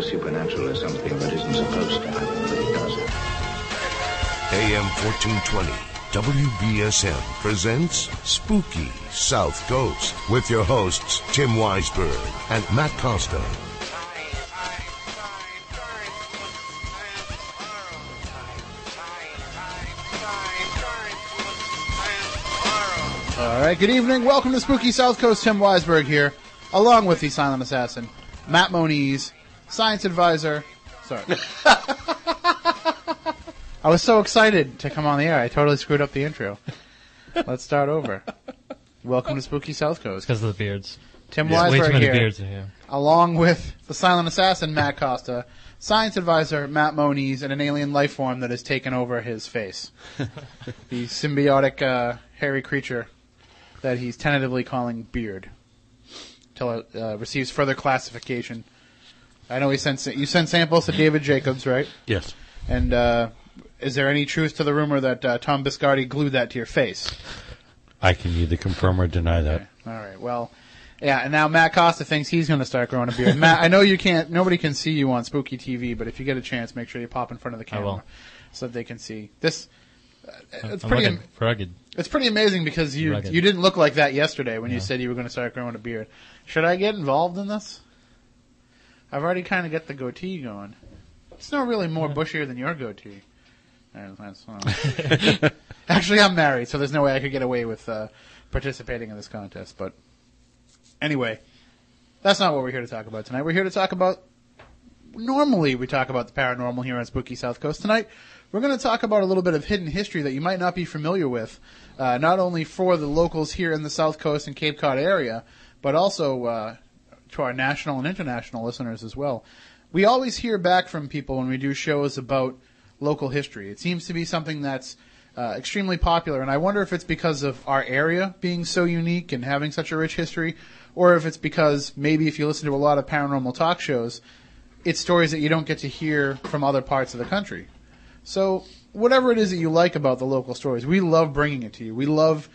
the supernatural as something that isn't supposed to happen, but it does. AM 1420, WBSM presents Spooky South Coast with your hosts Tim Weisberg and Matt Costa. All right, good evening. Welcome to Spooky South Coast. Tim Weisberg here, along with the silent assassin, Matt Moniz, science advisor. Sorry. I was so excited to come on the air, I totally screwed up the intro. Let's start over. Welcome to Spooky South Coast. Because of the beards. Tim Way too many here, beards in here. along with the silent assassin, Matt Costa, science advisor, Matt Moniz, and an alien life form that has taken over his face. the symbiotic, uh, hairy creature that he's tentatively calling Beard. Till it uh, receives further classification. I know he sent you sent samples to David Jacobs, right? Yes. And uh, is there any truth to the rumor that uh, Tom Biscardi glued that to your face? I can either confirm or deny that. All right. Well, yeah. And now Matt Costa thinks he's going to start growing a beard. Matt, I know you can't. Nobody can see you on Spooky TV, but if you get a chance, make sure you pop in front of the I camera will. so that they can see this. uh, It's I'm pretty. looking rugged. It's pretty amazing because you Rugged. you didn't look like that yesterday when you said you were going to start growing a beard. Should I get involved in this? I've already kind of got the goatee going. It's not really more bushier than your goatee. Uh, that's- well. Actually, I'm married, so there's no way I could get away with uh, participating in this contest. But anyway, that's not what we're here to talk about tonight. We're here to talk about. Normally, we talk about the paranormal here on Spooky South Coast. Tonight, we're going to talk about a little bit of hidden history that you might not be familiar with, uh, not only for the locals here in the South Coast and Cape Cod area, but also uh, to our national and international listeners as well. We always hear back from people when we do shows about local history. It seems to be something that's uh, extremely popular, and I wonder if it's because of our area being so unique and having such a rich history, or if it's because maybe if you listen to a lot of paranormal talk shows, it's stories that you don't get to hear from other parts of the country. So, whatever it is that you like about the local stories, we love bringing it to you. We love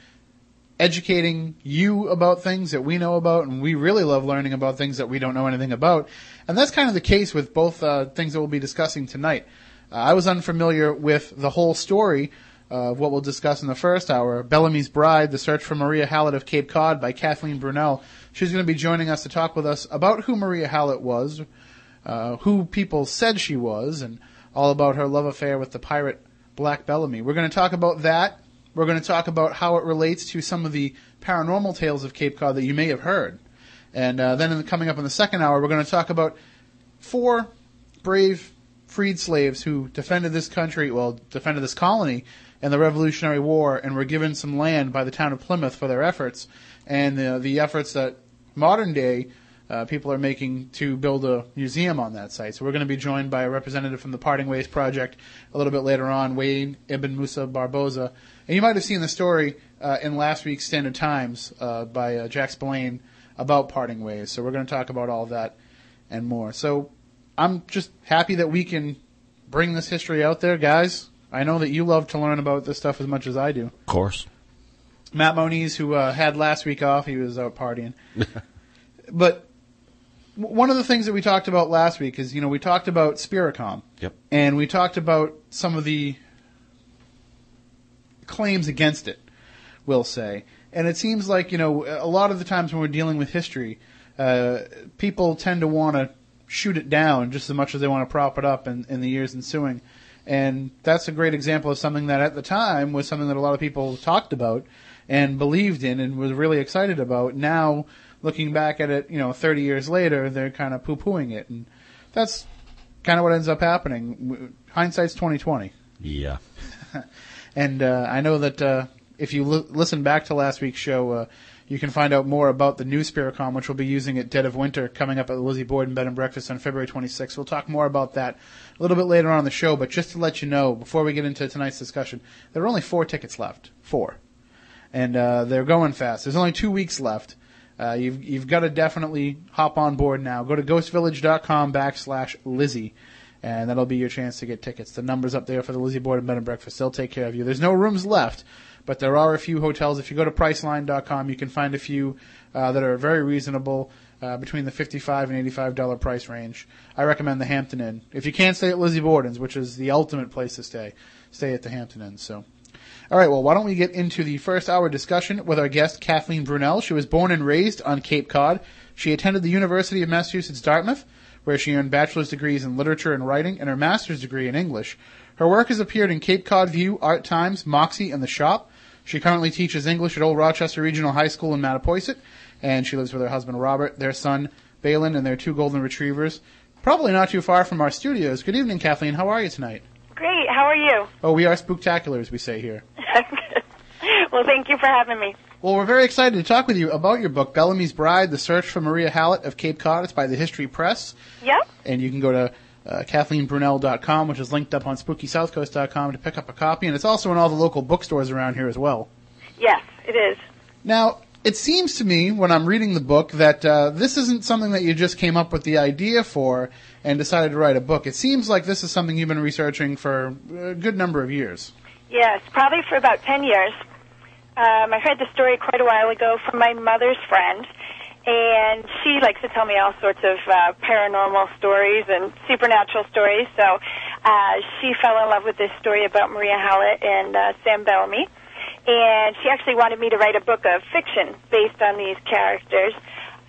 educating you about things that we know about, and we really love learning about things that we don't know anything about. And that's kind of the case with both uh, things that we'll be discussing tonight. Uh, I was unfamiliar with the whole story of what we'll discuss in the first hour Bellamy's Bride, The Search for Maria Hallett of Cape Cod by Kathleen Brunelle. She's going to be joining us to talk with us about who Maria Hallett was, uh, who people said she was, and all about her love affair with the pirate Black Bellamy. We're going to talk about that. We're going to talk about how it relates to some of the paranormal tales of Cape Cod that you may have heard. And uh, then the, coming up in the second hour, we're going to talk about four brave freed slaves who defended this country, well, defended this colony in the Revolutionary War and were given some land by the town of Plymouth for their efforts and the, the efforts that modern day uh, people are making to build a museum on that site. So we're going to be joined by a representative from the Parting Ways Project a little bit later on, Wayne Ibn Musa Barboza. And you might have seen the story uh, in last week's Standard Times uh, by uh, Jack Spillane about Parting Ways. So we're going to talk about all that and more. So I'm just happy that we can bring this history out there, guys. I know that you love to learn about this stuff as much as I do. Of course. Matt Moniz, who uh, had last week off, he was out partying. but w- one of the things that we talked about last week is, you know, we talked about Spiricom. Yep. And we talked about some of the claims against it, we'll say. And it seems like, you know, a lot of the times when we're dealing with history, uh, people tend to want to shoot it down just as much as they want to prop it up in, in the years ensuing. And that's a great example of something that at the time was something that a lot of people talked about and believed in and was really excited about. Now, looking back at it, you know, 30 years later, they're kind of poo-pooing it. And that's kind of what ends up happening. Hindsight's 2020. Yeah. And uh, I know that uh, if you l- listen back to last week's show, uh, you can find out more about the new Spiricom, which we'll be using at Dead of Winter coming up at the Lizzie Borden Bed and Breakfast on February 26th. We'll talk more about that a little bit later on in the show, but just to let you know, before we get into tonight's discussion, there are only four tickets left. Four. And uh, they're going fast. There's only two weeks left. Uh, you've, you've got to definitely hop on board now. Go to ghostvillage.com backslash Lizzie and that'll be your chance to get tickets. The number's up there for the Lizzie Borden Bed and Breakfast. They'll take care of you. There's no rooms left, but there are a few hotels. If you go to Priceline.com, you can find a few uh, that are very reasonable. Uh, between the fifty-five and eighty-five dollar price range. I recommend the Hampton Inn. If you can't stay at Lizzie Borden's, which is the ultimate place to stay, stay at the Hampton Inn. So. All right, well, why don't we get into the first hour discussion with our guest, Kathleen Brunelle. She was born and raised on Cape Cod. She attended the University of Massachusetts Dartmouth, where she earned bachelor's degrees in literature and writing and her master's degree in English. Her work has appeared in Cape Cod View, Art Times, Moxie, and The Shop. She currently teaches English at Old Rochester Regional High School in Mattapoisett, and she lives with her husband Robert, their son Balin, and their two golden retrievers. Probably not too far from our studios. Good evening, Kathleen. How are you tonight? Great. How are you? Oh, we are spooktacular, as we say here. well, thank you for having me. Well, we're very excited to talk with you about your book, Bellamy's Bride: The Search for Maria Hallett of Cape Cod. It's by the History Press, Yep. and you can go to uh, KathleenBrunelle.com, which is linked up on SpookySouthCoast.com to pick up a copy, and it's also in all the local bookstores around here as well. Yes, it is. Now, it seems to me when I'm reading the book that uh, this isn't something that you just came up with the idea for and decided to write a book. It seems like this is something you've been researching for a good number of years. Yes, probably for about 10 years. Um, I heard the story quite a while ago from my mother's friend, and she likes to tell me all sorts of uh, paranormal stories and supernatural stories. So uh, she fell in love with this story about Maria Hallett and uh, Sam Bellamy, and she actually wanted me to write a book of fiction based on these characters.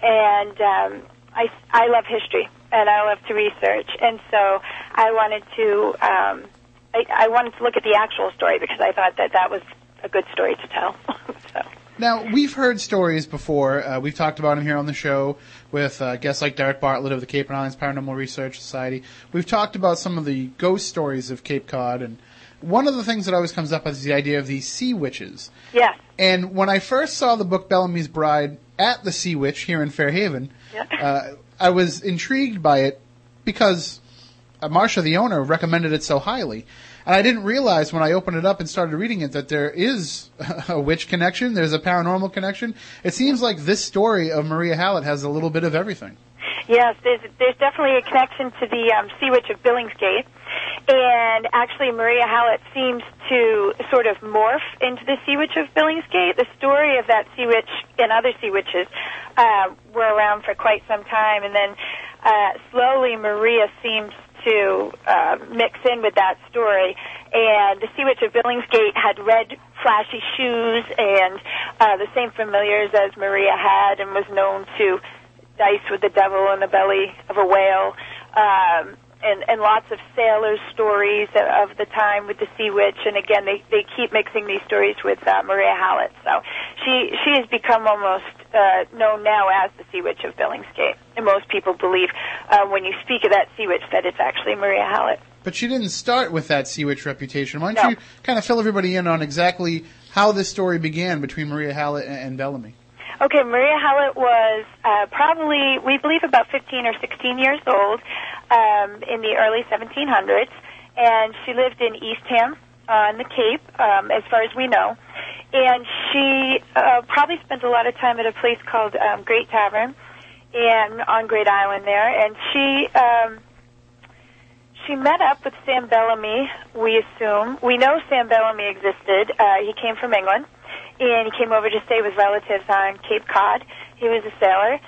And um, I, I love history, and I love to research, and so I wanted to. Um, I, I wanted to look at the actual story because I thought that that was a good story to tell. so. Now, we've heard stories before. Uh, we've talked about them here on the show with uh, guests like Derek Bartlett of the Cape and Islands Paranormal Research Society. We've talked about some of the ghost stories of Cape Cod, and one of the things that always comes up is the idea of these sea witches. Yes. And when I first saw the book Bellamy's Bride at the Sea Witch here in Fairhaven, Yeah. uh, I was intrigued by it because Marsha, the owner, recommended it so highly. And I didn't realize when I opened it up and started reading it that there is a witch connection, there's a paranormal connection. It seems like this story of Maria Hallett has a little bit of everything. Yes, there's there's definitely a connection to the um, Sea Witch of Billingsgate, and actually Maria Hallett seems to sort of morph into the Sea Witch of Billingsgate. The story of that Sea Witch and other Sea Witches uh, were around for quite some time, and then uh, slowly Maria seems to uh, mix in with that story. And the Sea Witch of Billingsgate had red, flashy shoes and uh, the same familiars as Maria had, and was known to dice with the devil in the belly of a whale, um, and, and lots of sailors' stories of the time with the Sea Witch. And again, they, they keep mixing these stories with uh, Maria Hallett. So she she has become almost uh, known now as the Sea Witch of Billingsgate. And most people believe uh, when you speak of that Sea Witch that it's actually Maria Hallett. But she didn't start with that Sea Witch reputation. Why don't No. you kind of fill everybody in on exactly how this story began between Maria Hallett and, and Bellamy? Okay, Maria Hallett was uh, probably, we believe, about 15 or 16 years old um, in the early 1700s, and she lived in Eastham on the Cape, um, as far as we know. And she uh, probably spent a lot of time at a place called um, Great Tavern, and on Great Island there. And she um, she met up with Sam Bellamy. We assume we know Sam Bellamy existed. Uh, he came from England and he came over to stay with relatives on Cape Cod. He was a sailor,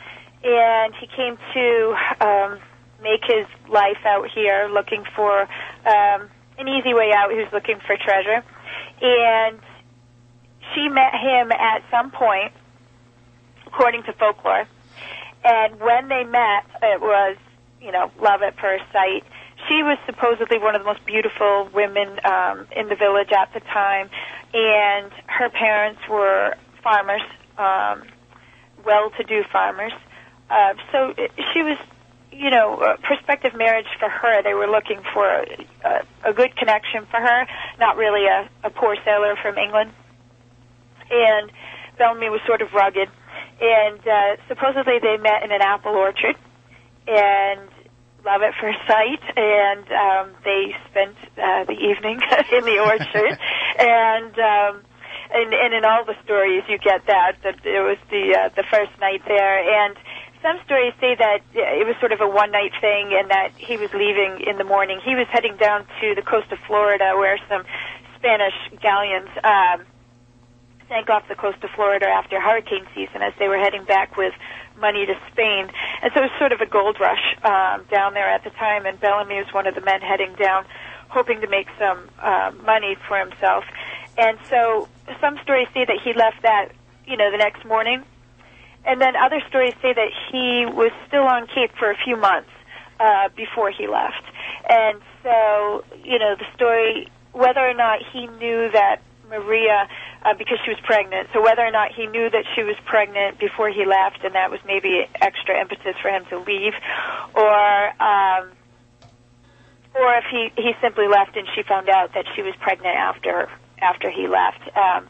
and he came to um, make his life out here, looking for um, an easy way out. He was looking for treasure, and she met him at some point, according to folklore. And when they met, it was you know love at first sight. She was supposedly one of the most beautiful women um, in the village at the time, and her parents were farmers, um, well-to-do farmers. Uh, so she was, you know, a prospective marriage for her. They were looking for a, a, a good connection for her, not really a, a poor sailor from England. And Bellamy was sort of rugged, and uh, supposedly they met in an apple orchard, and love at first sight, and um, they spent uh, the evening in the orchard, and um, and and in all the stories you get that that it was the uh, the first night there, and some stories say that it was sort of a one night thing, and that he was leaving in the morning. He was heading down to the coast of Florida, where some Spanish galleons. Um, sank off the coast of Florida after hurricane season as they were heading back with money to Spain. And so it was sort of a gold rush um, down there at the time, and Bellamy was one of the men heading down, hoping to make some uh, money for himself. And so some stories say that he left that, you know, the next morning. And then other stories say that he was still on Cape for a few months uh, before he left. And so, you know, the story, whether or not he knew that Maria, uh, because she was pregnant, so whether or not he knew that she was pregnant before he left, and that was maybe extra impetus for him to leave, or um, or if he he simply left and she found out that she was pregnant after after he left. Um,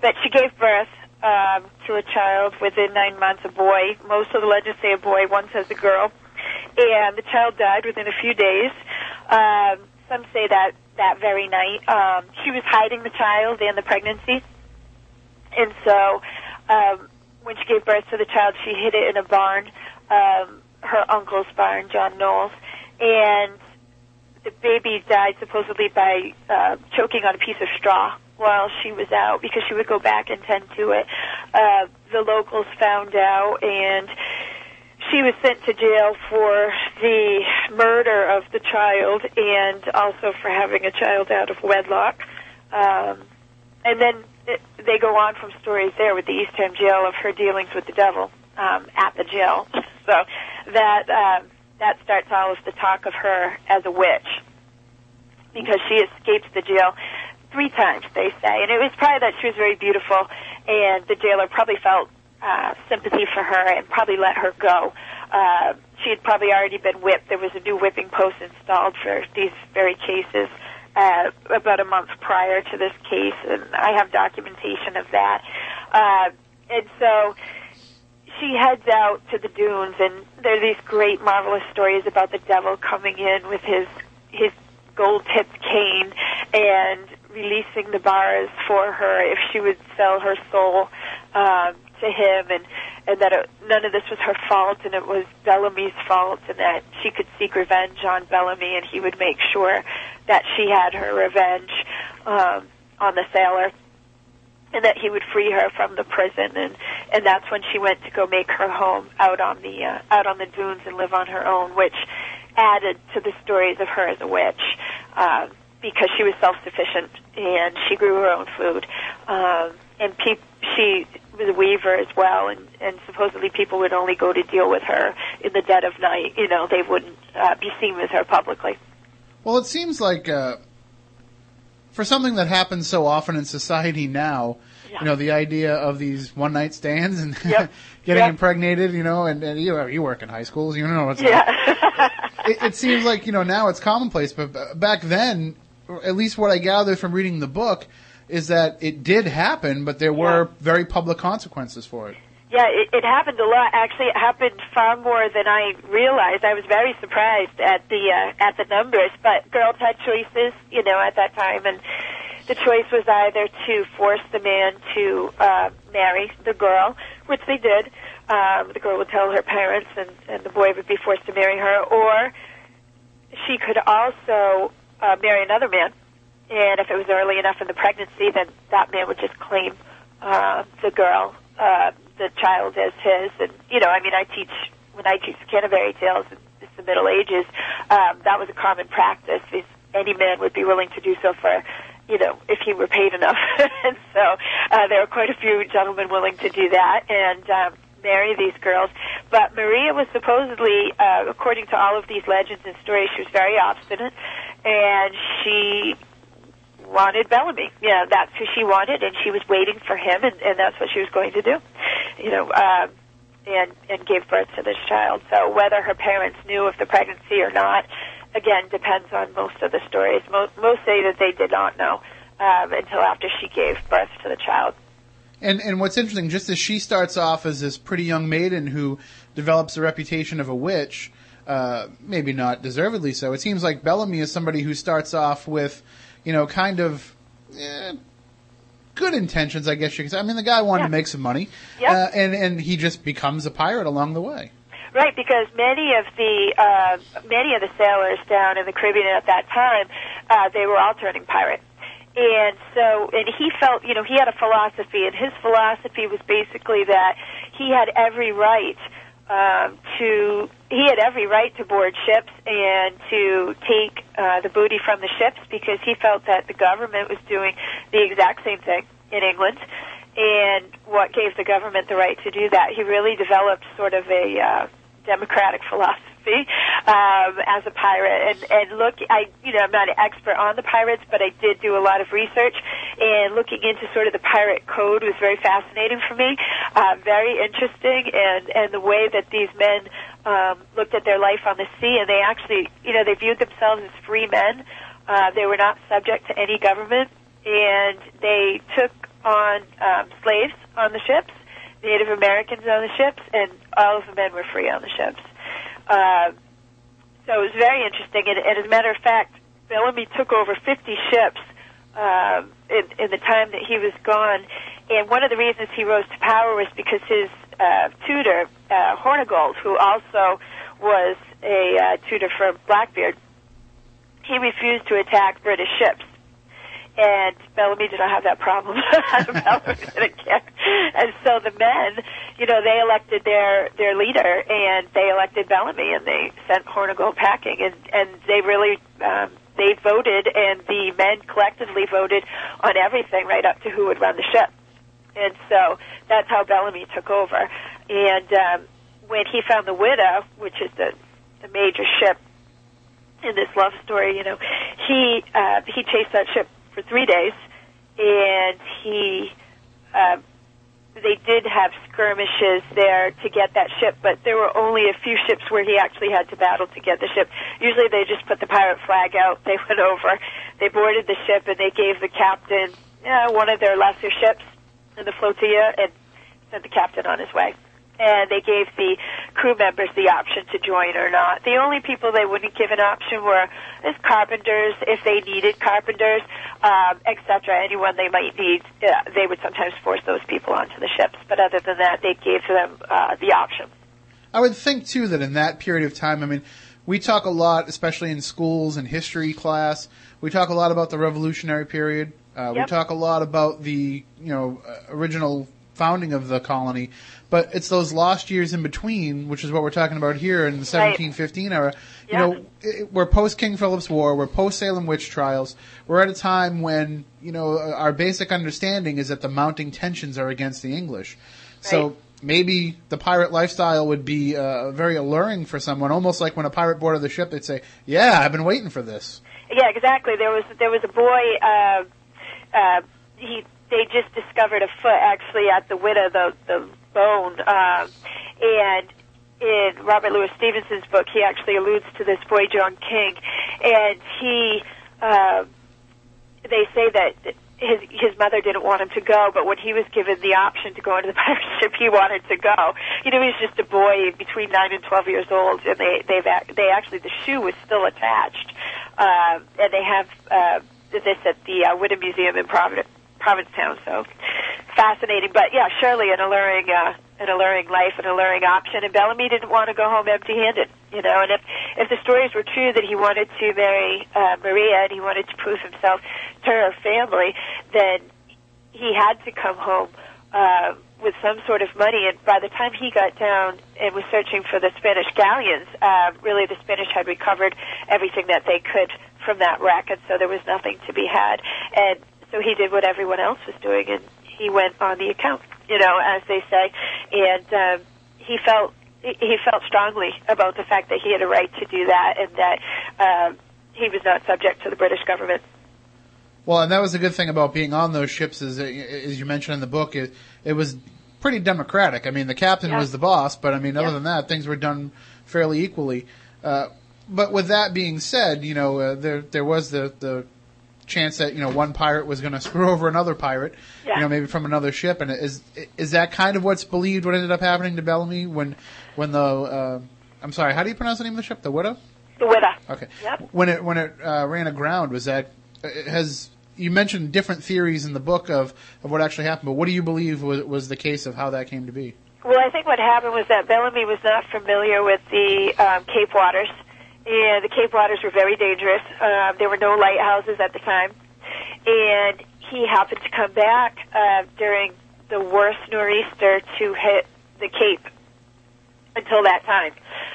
but she gave birth um, to a child within nine months, a boy. Most of the legends say a boy. One says a girl, and the child died within a few days. Um, some say that that very night. Um, she was hiding the child and the pregnancy, and so um, when she gave birth to the child, she hid it in a barn, um, her uncle's barn, John Knowles, and the baby died supposedly by uh, choking on a piece of straw while she was out because she would go back and tend to it. Uh, the locals found out and she was sent to jail for the murder of the child and also for having a child out of wedlock. Um, and then it, they go on from stories there with the Eastham jail of her dealings with the devil um, at the jail. so that uh, that starts all of the talk of her as a witch because she escapes the jail three times, they say. And it was probably that she was very beautiful, and the jailer probably felt uh, sympathy for her and probably let her go. Uh, she had probably already been whipped. There was a new whipping post installed for these very cases uh, about a month prior to this case, and I have documentation of that. Uh, and so she heads out to the dunes, and there are these great, marvelous stories about the devil coming in with his his gold-tipped cane and releasing the bars for her if she would sell her soul um, to him, and and that it, none of this was her fault, and it was Bellamy's fault, and that she could seek revenge on Bellamy, and he would make sure that she had her revenge um, on the sailor and that he would free her from the prison and and that's when she went to go make her home out on the uh, out on the dunes and live on her own which added to the stories of her as a witch uh, because she was self sufficient and she grew her own food um, and pe- she was a weaver as well and and supposedly people would only go to deal with her in the dead of night. You know they wouldn't uh, be seen with her publicly. Well, it seems like uh, for something that happens so often in society now, you know, the idea of these one night stands and Yep. getting Yep. impregnated, you know, and, and you you work in high schools, you know what's yeah. It, it seems like you know now it's commonplace, but back then, at least what I gathered from reading the book, is that it did happen, but there were Yeah. very public consequences for it. Yeah, it, it happened a lot. Actually, it happened far more than I realized. I was very surprised at the uh, at the numbers. But girls had choices, you know, at that time, and the choice was either to force the man to uh, marry the girl, which they did. Um, the girl would tell her parents, and, and the boy would be forced to marry her, or she could also uh, marry another man. And if it was early enough in the pregnancy, then that man would just claim uh, the girl, uh, the child as his. And you know, I mean, I teach when I teach Canterbury tales it's the Middle Ages. Um, that was a common practice. If any man would be willing to do so for, you know, if he were paid enough. and so uh, there were quite a few gentlemen willing to do that and um, marry these girls. But Maria was supposedly, uh, according to all of these legends and stories, she was very obstinate, and she wanted Bellamy. Yeah, that's who she wanted, and she was waiting for him, and, and that's what she was going to do. You know, um, and and gave birth to this child. So whether her parents knew of the pregnancy or not, again, depends on most of the stories. Most most say that they did not know um, until after she gave birth to the child. And and what's interesting, just as she starts off as this pretty young maiden who develops a reputation of a witch, uh, maybe not deservedly so. It seems like Bellamy is somebody who starts off with, you know, kind of. Eh, Good intentions, I guess you could say. I mean, the guy wanted Yeah. to make some money, Yep. uh, and and he just becomes a pirate along the way. Right, because many of the uh, many of the sailors down in the Caribbean at that time, uh, they were all turning pirate, And so, and he felt, you know, he had a philosophy, and his philosophy was basically that he had every right um, to, he had every right to board ships and to take uh, the booty from the ships because he felt that the government was doing the exact same thing in England. And what gave the government the right to do that? He really developed sort of a uh, democratic philosophy um, as a pirate. And, and look, I, you know, I'm not an expert on the pirates, but I did do a lot of research, and looking into sort of the pirate code was very fascinating for me, uh, very interesting, and and the way that these men um, looked at their life on the sea, and they actually, you know, they viewed themselves as free men. Uh, they were not subject to any government, and they took on um, slaves on the ships, Native Americans on the ships, and all of the men were free on the ships. Uh, so it was very interesting. And, and as a matter of fact, Bellamy took over 50 ships uh, in, in the time that he was gone. And one of the reasons he rose to power was because his uh, tutor, uh, Hornigold, who also was a uh, tutor for Blackbeard, he refused to attack British ships and Bellamy did not have that problem. Bellamy didn't care. And so the men, you know, they elected their their leader, and they elected Bellamy, and they sent Hornigold packing, and and they really um, they voted, and the men collectively voted on everything, right up to who would run the ship. And so that's how Bellamy took over. And um, when he found the Widow, which is the the major ship in this love story, you know, he uh, he chased that ship for three days, and he. Uh, they did have skirmishes there to get that ship, but there were only a few ships where he actually had to battle to get the ship. Usually they just put the pirate flag out, they went over, they boarded the ship, and they gave the captain uh, one of their lesser ships in the flotilla and sent the captain on his way and they gave the crew members the option to join or not. The only people they wouldn't give an option were as carpenters, if they needed carpenters, um, etc. Anyone they might need, uh, they would sometimes force those people onto the ships. But other than that, they gave them uh, the option. I would think too that in that period of time, I mean, we talk a lot, especially in schools and history class. We talk a lot about the Revolutionary period. Uh, Yep. We talk a lot about the you know uh, original founding of the colony, but it's those lost years in between, which is what we're talking about here in the 1715 era. You Yeah. know, it, we're post King Philip's War, we're post Salem witch trials. We're at a time when you know uh, our basic understanding is that the mounting tensions are against the English. So maybe the pirate lifestyle would be uh, very alluring for someone, almost like when a pirate boarded the ship, they'd say, "Yeah, I've been waiting for this." Yeah, exactly. There was there was a boy. Uh, uh, he they just discovered a foot actually at the widow, the the bone, um, and in Robert Louis Stevenson's book, he actually alludes to this boy John King, and he. Uh, they say that his his mother didn't want him to go, but when he was given the option to go into the pirate ship, he wanted to go. You know, he was just a boy between nine and twelve years old, and they they've they actually the shoe was still attached, uh, and they have uh, this at the uh, Whydah Museum in Providence, Provincetown. So fascinating, but yeah, surely an alluring uh, an alluring life, an alluring option. And Bellamy didn't want to go home empty-handed, you know. And if if the stories were true that he wanted to marry uh, Maria and he wanted to prove himself to her family, then he had to come home uh, with some sort of money. And by the time he got down and was searching for the Spanish galleons, uh, really the Spanish had recovered everything that they could from that wreck, and so there was nothing to be had. And so he did what everyone else was doing, and he went on the account, you know, as they say, and um, he felt he felt strongly about the fact that he had a right to do that, and that um, he was not subject to the British government. Well, and that was the good thing about being on those ships, is as you mentioned in the book, it, it was pretty democratic. I mean, the captain Yeah. was the boss, but I mean, other Yeah. than that, things were done fairly equally. Uh, but with that being said, you know, uh, there there was the the chance that you know one pirate was going to screw over another pirate, Yeah. you know, maybe from another ship, and is is that kind of what's believed? What ended up happening to Bellamy when when the uh, I'm sorry, how do you pronounce the name of the ship? The Widow. The widow. Okay. Yep. When it when it uh, ran aground, was that uh, has you mentioned different theories in the book of, of what actually happened, but what do you believe was, was the case of how that came to be? Well, I think what happened was that Bellamy was not familiar with the um, Cape Waters, and the Cape Waters were very dangerous. Uh, there were no lighthouses at the time, and he happened to come back uh, during the worst nor'easter to hit the Cape until that time,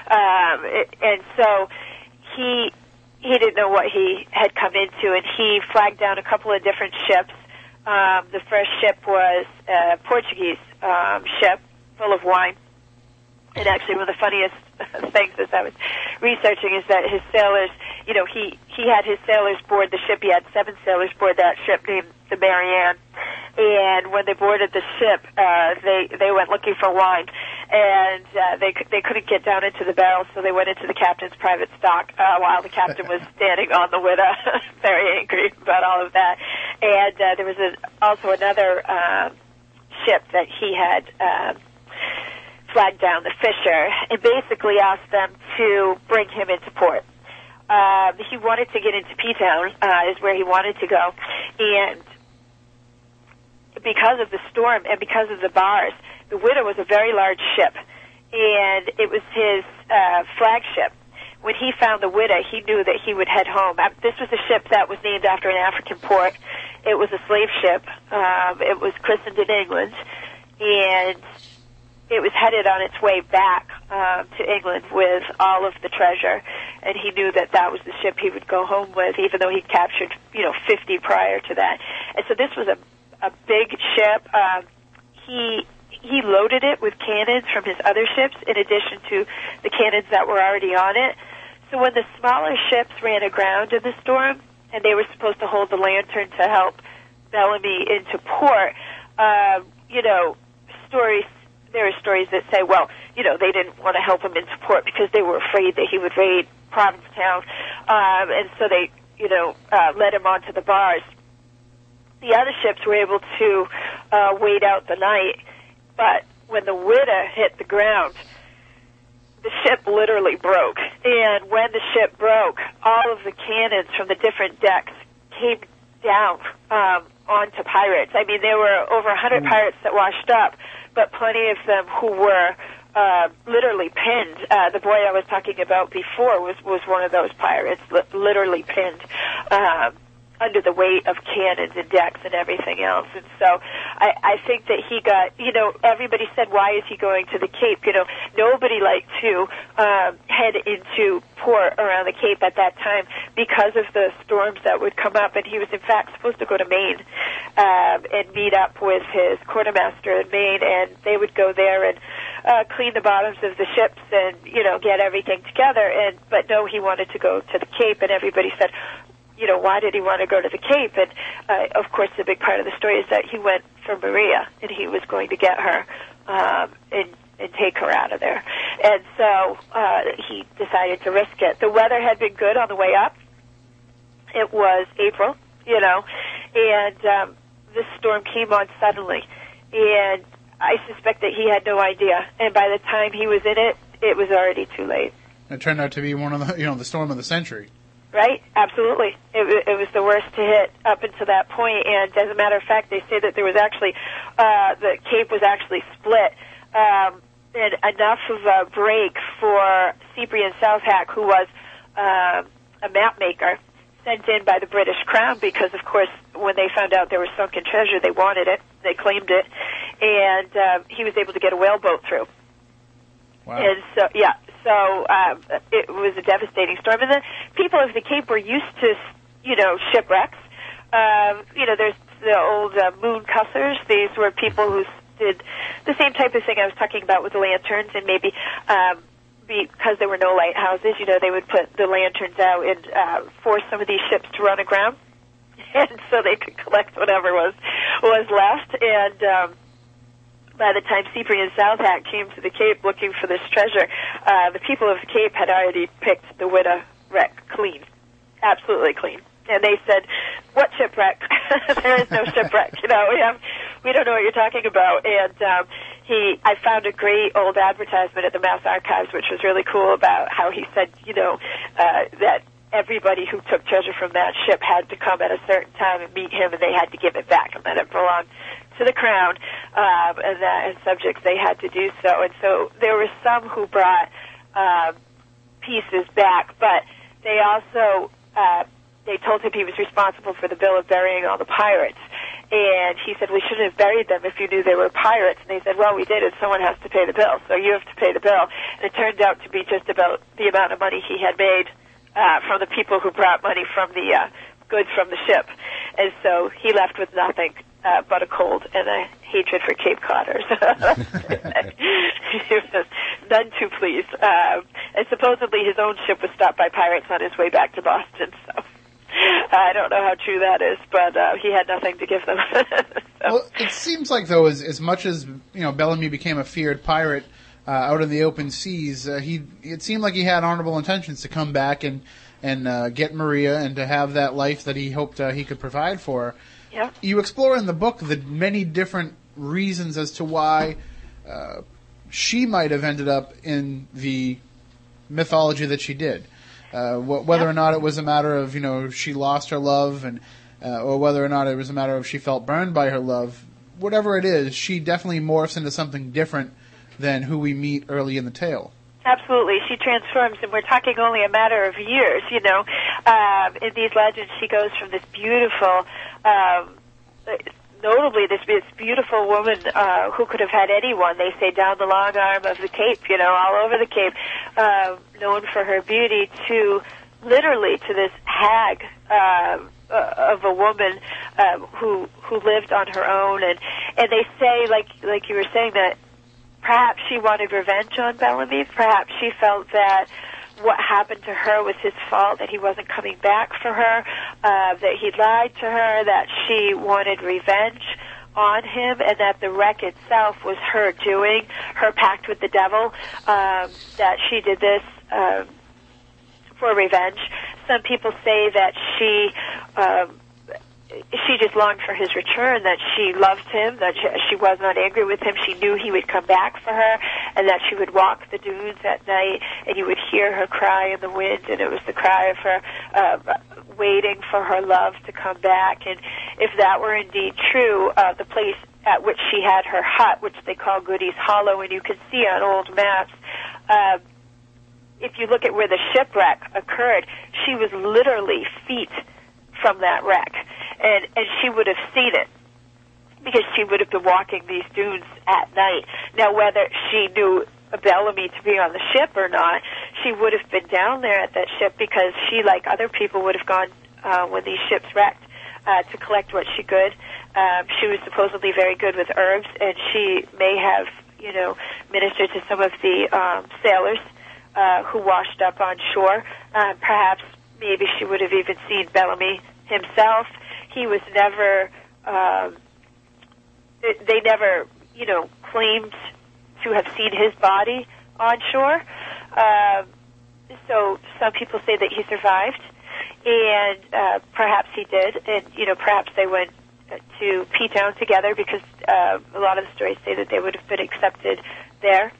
um, it, and so he he didn't know what he had come into, and he flagged down a couple of different ships. Um, the first ship was a Portuguese um, ship full of wine. And actually, one of the funniest things as I was researching is that his sailors, you know, he he had his sailors board the ship. He had seven sailors board that ship named the Marianne. And when they boarded the ship, uh, they they went looking for wine, and uh, they they couldn't get down into the barrels, so they went into the captain's private stock uh, while the captain was standing on the widow, very angry about all of that. And uh, there was a, also another uh, ship that he had. Uh, flagged down the Fisher and basically asked them to bring him into port. Um, he wanted to get into P Town, uh, is where he wanted to go, and because of the storm and because of the bars, the Widow was a very large ship, and it was his uh, flagship. When he found the Widow, he knew that he would head home. Uh, This was a ship that was named after an African port. It was a slave ship. Um, it was christened in England, and it was headed on its way back um, to England with all of the treasure, and he knew that that was the ship he would go home with, even though he captured, you know, 50 prior to that. And so this was a a big ship. Um, he he loaded it with cannons from his other ships, in addition to the cannons that were already on it. So when the smaller ships ran aground in the storm, and they were supposed to hold the lantern to help Bellamy into port, um, you know, stories there are stories that say, well, you know, they didn't want to help him into port because they were afraid that he would raid Provincetown, um, and so they, you know, uh, led him onto the bars. The other ships were able to uh, wait out the night, but when the Whydah hit the ground, the ship literally broke. And when the ship broke, all of the cannons from the different decks came down um, onto pirates. I mean, there were over a 100 pirates that washed up, but plenty of them who were uh, literally pinned. Uh, the boy I was talking about before was was one of those pirates, li- literally pinned. Um, under the weight of cannons and decks and everything else. And so I, I think that he got, you know, everybody said, why is he going to the Cape? You know, nobody liked to um, head into port around the Cape at that time because of the storms that would come up. And he was, in fact, supposed to go to Maine um, and meet up with his quartermaster in Maine, and they would go there and uh, clean the bottoms of the ships and you know get everything together. And but no, he wanted to go to the Cape, and everybody said, you know, why did he want to go to the Cape? And uh, of course, the big part of the story is that he went for Maria, and he was going to get her um, and and take her out of there. And so uh, he decided to risk it. The weather had been good on the way up. It was April, you know, and um, this storm came on suddenly, and I suspect that he had no idea. And by the time he was in it, it was already too late. It turned out to be one of the, you know, the storm of the century. Right? Absolutely. It, it was the worst to hit up until that point, and as a matter of fact, they say that there was actually uh, the Cape was actually split. Um, and enough of a break for Cyprian Southack, who was um a map maker, sent in by the British Crown because, of course, when they found out there was sunken treasure, they wanted it, they claimed it, and uh, he was able to get a whaleboat through. Wow. And so, yeah, so um, it was a devastating storm. And the people of the Cape were used to, you know, shipwrecks. Um, you know, there's the old uh, moon cussers. These were people who did the same type of thing I was talking about with the lanterns, and maybe um, because there were no lighthouses, you know, they would put the lanterns out and uh, force some of these ships to run aground, and so they could collect whatever was was left. And um, by the time Cyprian Southack came to the Cape looking for this treasure, uh, the people of the Cape had already picked the Whydah wreck clean, absolutely clean. And they said, "What shipwreck? there is no shipwreck. You know, we have, we don't know what you're talking about." And um, he, I found a great old advertisement at the Mass Archives, which was really cool about how he said, you know, uh, that everybody who took treasure from that ship had to come at a certain time and meet him, and they had to give it back, and that it belonged to the crown, um, and that and subjects they had to do so. And so there were some who brought um, pieces back, but they also uh, they told him he was responsible for the bill of burying all the pirates. And he said, we shouldn't have buried them if you knew they were pirates. And they said, well, we did, and someone has to pay the bill, so you have to pay the bill. And it turned out to be just about the amount of money he had made uh, from the people who brought money from the uh, goods from the ship. And so he left with nothing uh, but a cold and a hatred for Cape Codders. he was none too pleased. Uh, and supposedly his own ship was stopped by pirates on his way back to Boston. So I don't know how true that is, but uh, he had nothing to give them. so. Well, it seems like though, as as much as you know, Bellamy became a feared pirate uh, out in the open seas, uh, he it seemed like he had honorable intentions to come back and and uh, get Maria and to have that life that he hoped uh, he could provide for her. Yeah. You explore in the book the many different reasons as to why uh, she might have ended up in the mythology that she did. Uh, wh- whether or not it was a matter of you know she lost her love and uh, or whether or not it was a matter of she felt burned by her love, whatever it is, she definitely morphs into something different than who we meet early in the tale. Absolutely, she transforms, and we're talking only a matter of years. You know, um, in these legends, she goes from this beautiful, um, notably this this beautiful woman uh, who could have had anyone. They say down the long arm of the Cape, you know, all over the Cape, uh, known for her beauty, to literally to this hag. Uh, uh, of a woman uh, who who lived on her own, and and they say, like like you were saying, that perhaps she wanted revenge on Bellamy. Perhaps she felt that what happened to her was his fault, that he wasn't coming back for her, uh, that he lied to her, that she wanted revenge on him, and that the wreck itself was her doing, her pact with the devil, um, that she did this. Um, for revenge. Some people say that she um, she just longed for his return, that she loved him, that she, she was not angry with him. She knew he would come back for her, and that she would walk the dunes at night, and you would hear her cry in the wind, and it was the cry of her uh, waiting for her love to come back. And if that were indeed true, uh, the place at which she had her hut, which they call Goody's Hollow, and you can see on old maps, uh, if you look at where the shipwreck occurred, she was literally feet from that wreck, and and she would have seen it because she would have been walking these dunes at night. Now, whether she knew Bellamy to be on the ship or not, she would have been down there at that ship because she, like other people, would have gone uh, when these ships wrecked uh, to collect what she could. Um, she was supposedly very good with herbs, and she may have, you know, ministered to some of the um, sailors uh, who washed up on shore. Uh, perhaps maybe she would have even seen Bellamy himself. He was never, um, they never, you know, claimed to have seen his body on shore. Um, so some people say that he survived, and uh, perhaps he did, and you know, perhaps they went to P Town together because uh, a lot of the stories say that they would have been accepted there.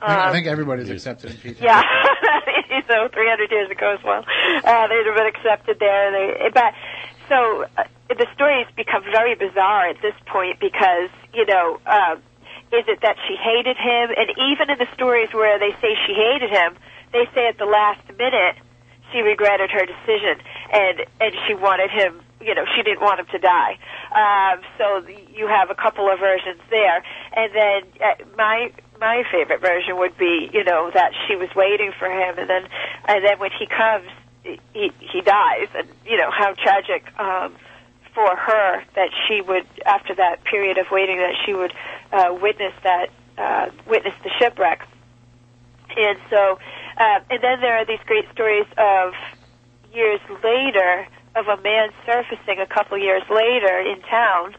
I think everybody's accepted in P-Town. Yeah, so 300 years ago as well, uh, they'd have been accepted there. They, but so uh, the stories become very bizarre at this point because you know, um, is it that she hated him? And even in the stories where they say she hated him, they say at the last minute she regretted her decision and and she wanted him. You know, she didn't want him to die. Um, so you have a couple of versions there, and then uh, my my favorite version would be, you know, that she was waiting for him, and then and then when he comes, he he dies, and you know how tragic um, for her that she would, after that period of waiting, that she would uh, witness that uh, witness the shipwreck, and so uh, and then there are these great stories of years later of a man surfacing a couple years later in town,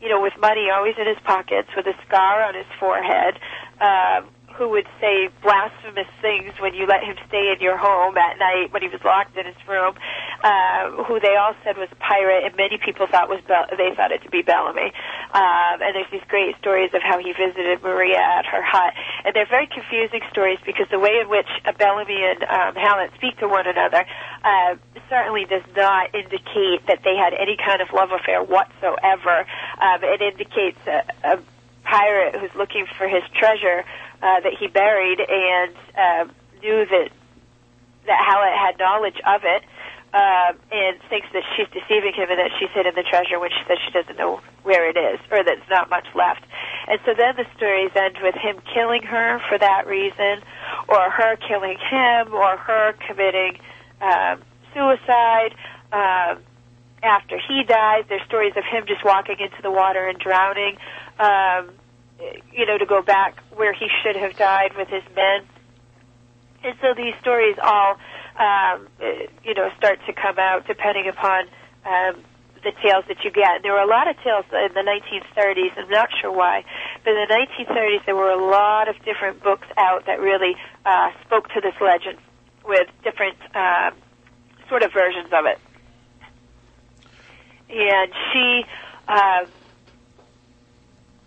you know, with money always in his pockets, with a scar on his forehead, um, who would say blasphemous things when you let him stay in your home at night when he was locked in his room, uh, who they all said was a pirate, and many people thought was Bell- they thought it to be Bellamy. Um, and there's these great stories of how he visited Maria at her hut, and they're very confusing stories because the way in which uh, Bellamy and um, Hallett speak to one another uh, certainly does not indicate that they had any kind of love affair whatsoever. Um, it indicates a, a pirate who's looking for his treasure uh, that he buried and uh, knew that that Hallett had knowledge of it. um, and thinks that she's deceiving him and that she's hidden the treasure when she says she doesn't know where it is or that there's not much left. And so then the stories end with him killing her for that reason, or her killing him, or her committing um, suicide. Um, after he dies, there's stories of him just walking into the water and drowning. Um, you know, to go back where he should have died with his men. And so these stories all, um, you know, start to come out depending upon um, the tales that you get. There were a lot of tales in the 1930s. I'm not sure why, but in the 1930s there were a lot of different books out that really uh, spoke to this legend with different um, sort of versions of it. And she. Uh,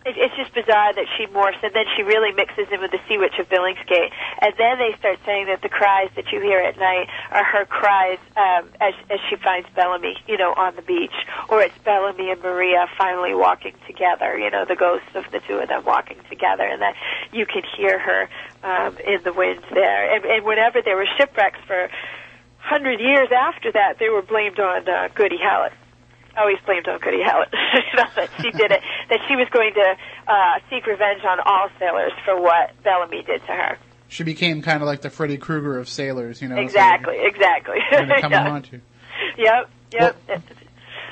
it, it's just bizarre that she morphs and then she really mixes in with the Sea Witch of Billingsgate. And then they start saying that the cries that you hear at night are her cries um, as, as she finds Bellamy, you know, on the beach. Or it's Bellamy and Maria finally walking together, you know, the ghosts of the two of them walking together. And that you can hear her um, in the wind there. And, and whenever there were shipwrecks for hundred years after that, they were blamed on uh, Goody Hallett always blamed on Goody Hallett that she did it, that she was going to uh, seek revenge on all sailors for what Bellamy did to her. She became kind of like the Freddy Krueger of sailors, you know. Exactly, so exactly. Come yeah. on to. Yep, yep. Well,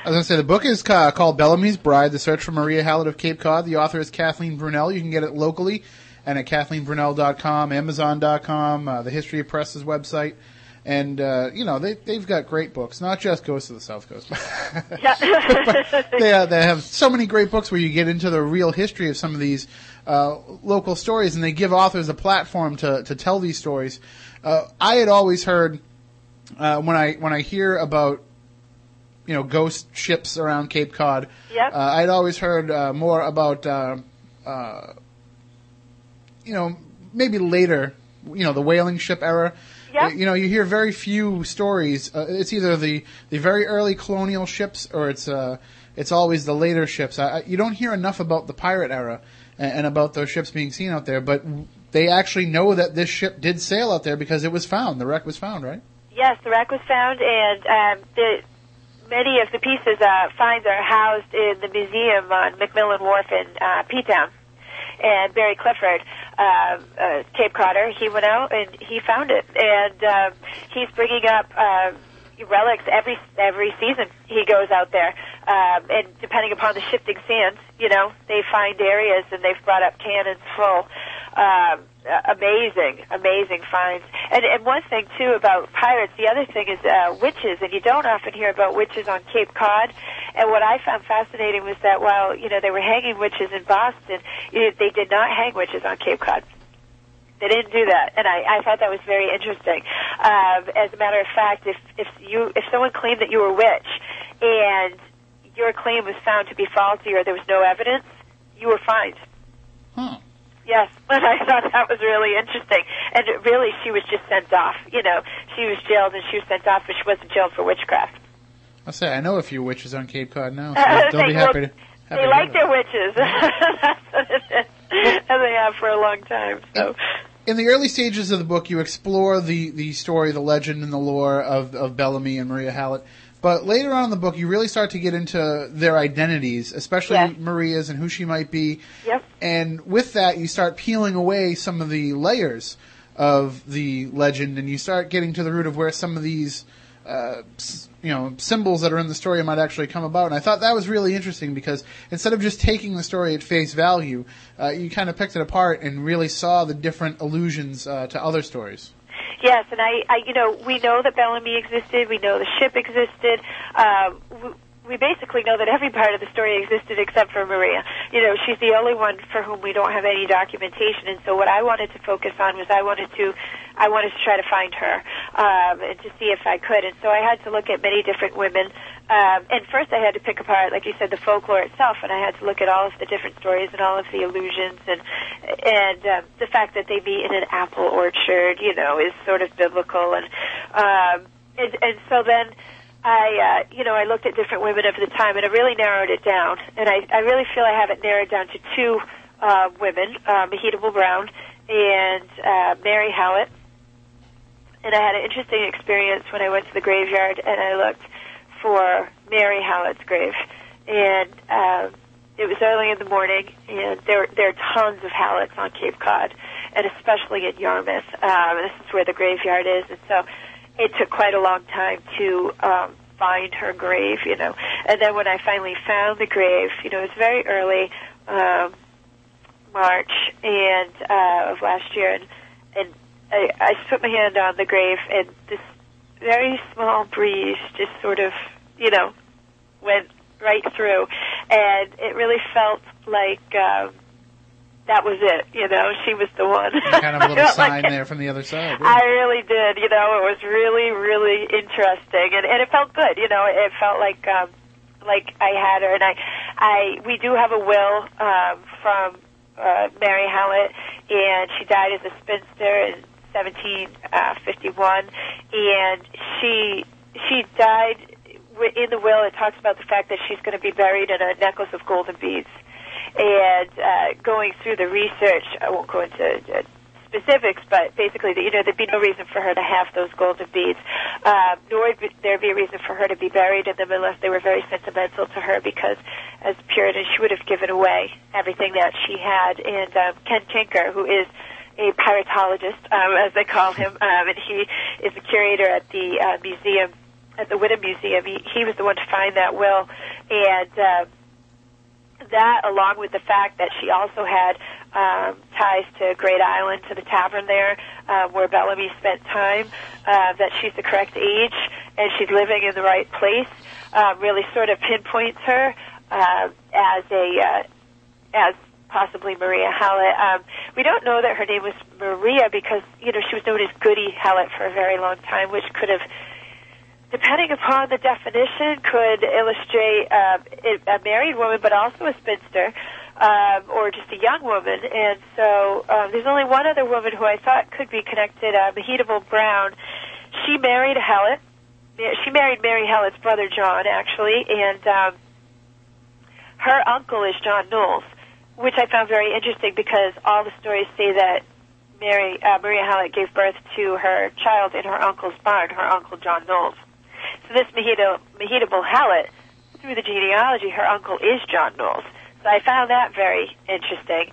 I was going to say, the book is uh, called Bellamy's Bride, The Search for Maria Hallett of Cape Cod. The author is Kathleen Brunelle. You can get it locally and at KathleenBrunelle.com, Amazon.com, uh, the History of Press's website and uh, you know they they've got great books, not just Ghosts of the South Coast. they uh, they have so many great books where you get into the real history of some of these uh, local stories, and they give authors a platform to to tell these stories. Uh, I had always heard uh, when I when I hear about you know ghost ships around Cape Cod, yep. I'd always heard uh, more about uh, uh, you know maybe later you know the whaling ship era. Yep. You know, you hear very few stories. Uh, it's either the, the very early colonial ships or it's uh, it's always the later ships. I, I, you don't hear enough about the pirate era and, and about those ships being seen out there, but they actually know that this ship did sail out there because it was found. The wreck was found, right? Yes, the wreck was found, and um, the, many of the pieces uh, finds are housed in the museum on MacMillan Wharf in uh, P-Town. And Barry Clifford uh, uh, Cape Codder, he went out and he found it, and um, he's bringing up uh, relics every every season. He goes out there, um, and depending upon the shifting sands, you know, they find areas, and they've brought up cannons full. Um, amazing, amazing finds. And and one thing too about pirates, the other thing is uh, witches, and you don't often hear about witches on Cape Cod. And what I found fascinating was that while you know they were hanging witches in Boston, it, they did not hang witches on Cape Cod. They didn't do that, and I, I thought that was very interesting. Um, as a matter of fact, if if you if someone claimed that you were a witch, and your claim was found to be faulty or there was no evidence, you were fined. Huh. Yes, but I thought that was really interesting. And really, she was just sent off. You know, she was jailed and she was sent off, but she wasn't jailed for witchcraft. I'll say I know a few witches on Cape Cod now. So Uh, they'll be happy to. Happy They to like their witches. That's what it is. And they have for a long time. So, in the early stages of the book, you explore the, the story, the legend, and the lore of, of Bellamy and Maria Hallett. But later on in the book, you really start to get into their identities, especially Yes. Maria's and who she might be. yep. And with that, you start peeling away some of the layers of the legend, and you start getting to the root of where some of these, uh, you know, symbols that are in the story might actually come about. And I thought that was really interesting because instead of just taking the story at face value, uh, you kind of picked it apart and really saw the different allusions uh, to other stories. Yes, and I, I, you know, we know that Bellamy existed. We know the ship existed. Um, we, basically know that every part of the story existed except for Maria. You know, she's the only one for whom we don't have any documentation. And so, what I wanted to focus on was I wanted to, I wanted to try to find her um, and to see if I could. And so, I had to look at many different women. Um, and first, I had to pick apart, like you said, the folklore itself, and I had to look at all of the different stories and all of the illusions, and and um, the fact that they meet in an apple orchard, you know, is sort of biblical, and um, and, and so then. I, uh, you know, I looked at different women of the time, and I really narrowed it down. And I, I really feel I have it narrowed down to two uh, women, uh, Mehitable Brown and uh, Mary Hallett. and I had an interesting experience when I went to the graveyard and I looked for Mary Hallett's grave, and um, it was early in the morning, and there there are tons of Halletts on Cape Cod, and especially in Yarmouth. Um, this is where the graveyard is, and so it took quite a long time to um, find her grave, you know. And then when I finally found the grave, you know, it was very early, um, March and uh, of last year, and and I, I just put my hand on the grave, and this very small breeze just sort of, you know, went right through, and it really felt like. Um, that was it, you know. She was the one. kind of a little sign like- there from the other side. I really did. You know, it was really, really interesting, and and it felt good. You know, it felt like um, like I had her, and I, I we do have a will um, from uh, Mary Hallett, and she died as a spinster in 1751, and she she died in the will. It talks about the fact that she's going to be buried in a necklace of golden beads and uh, going through the research, I won't go into uh, specifics, but basically, you know, there'd be no reason for her to have those golden beads, uh, nor would there be a reason for her to be buried in them unless they were very sentimental to her, because as a Puritan, she would have given away everything that she had. And um, Ken Tinker, who is a piratologist, um, as they call him, um, and he is the curator at the uh, museum, at the Whydah Museum. He, he was the one to find that will, and. Uh, that along with the fact that she also had um, ties to Great Island, to the tavern there, uh, where Bellamy spent time, uh, that she's the correct age and she's living in the right place, uh, really sort of pinpoints her uh, as a uh, as possibly Maria Hallett. Um, we don't know that her name was Maria because you know she was known as Goody Hallett for a very long time, which could have depending upon the definition, could illustrate um, a married woman, but also a spinster, um, or just a young woman. And so um, there's only one other woman who I thought could be connected, uh, Mehitable Brown. She married Hallett. She married Mary Hallett's brother John, actually, and um, her uncle is John Knowles, which I found very interesting because all the stories say that Mary uh, Maria Hallett gave birth to her child in her uncle's barn, her uncle John Knowles. So this Mahita, Mehitable Hallett, through the genealogy, her uncle is John Knowles. So I found that very interesting.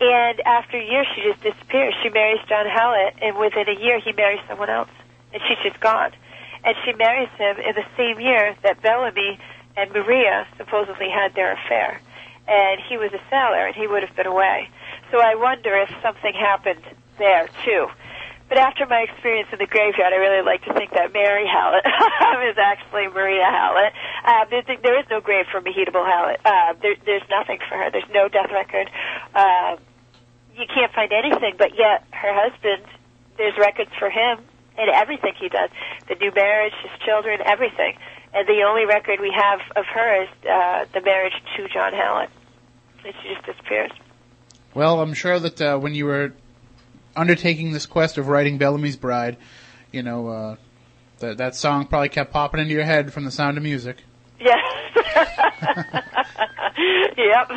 And after a year, she just disappears. She marries John Hallett, and within a year, he marries someone else, and she's just gone. And she marries him in the same year that Bellamy and Maria supposedly had their affair. And he was a sailor, and he would have been away. So I wonder if something happened there, too. But after my experience in the graveyard, I really like to think that Mary Hallett is actually Maria Hallett. Uh, there, there is no grave for Mehitable Hallett. Uh, there, there's nothing for her. There's no death record. Uh, you can't find anything, but yet her husband, there's records for him and everything he does. The new marriage, his children, everything. And the only record we have of her is uh, the marriage to John Hallett. And she just disappears. Well, I'm sure that uh, when you were undertaking this quest of writing Bellamy's Bride, you know, uh, that that song probably kept popping into your head from the sound of music. Yes. yep.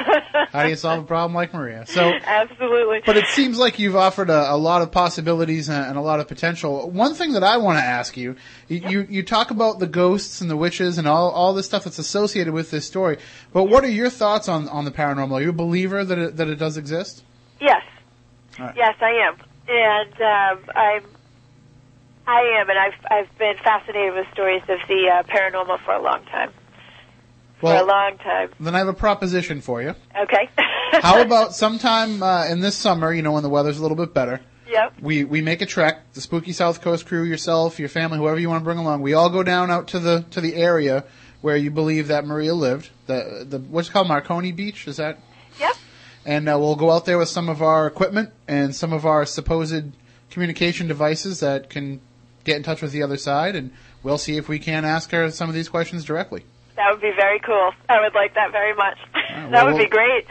How do you solve a problem like Maria? So, Absolutely. but it seems like you've offered a, a lot of possibilities and, and a lot of potential. One thing that I want to ask you, you, you, you talk about the ghosts and the witches and all, all this stuff that's associated with this story, but what are your thoughts on, on the paranormal? Are you a believer that it, that it does exist? Yes. Right. Yes, I am, and um, I'm. I am, and I've I've been fascinated with stories of the uh, paranormal for a long time. for a long time. then I have a proposition for you. Okay. How about sometime uh, in this summer, you know, when the weather's a little bit better, Yep. we, we make a trek, the Spooky South Coast crew, yourself, your family, whoever you want to bring along. We all go down out to the to the area where you believe that Maria lived. The the what's it called Marconi Beach? Is that? And uh, we'll go out there with some of our equipment and some of our supposed communication devices that can get in touch with the other side, and we'll see if we can ask her some of these questions directly. That would be very cool. I would like that very much. that well, would be we'll- great.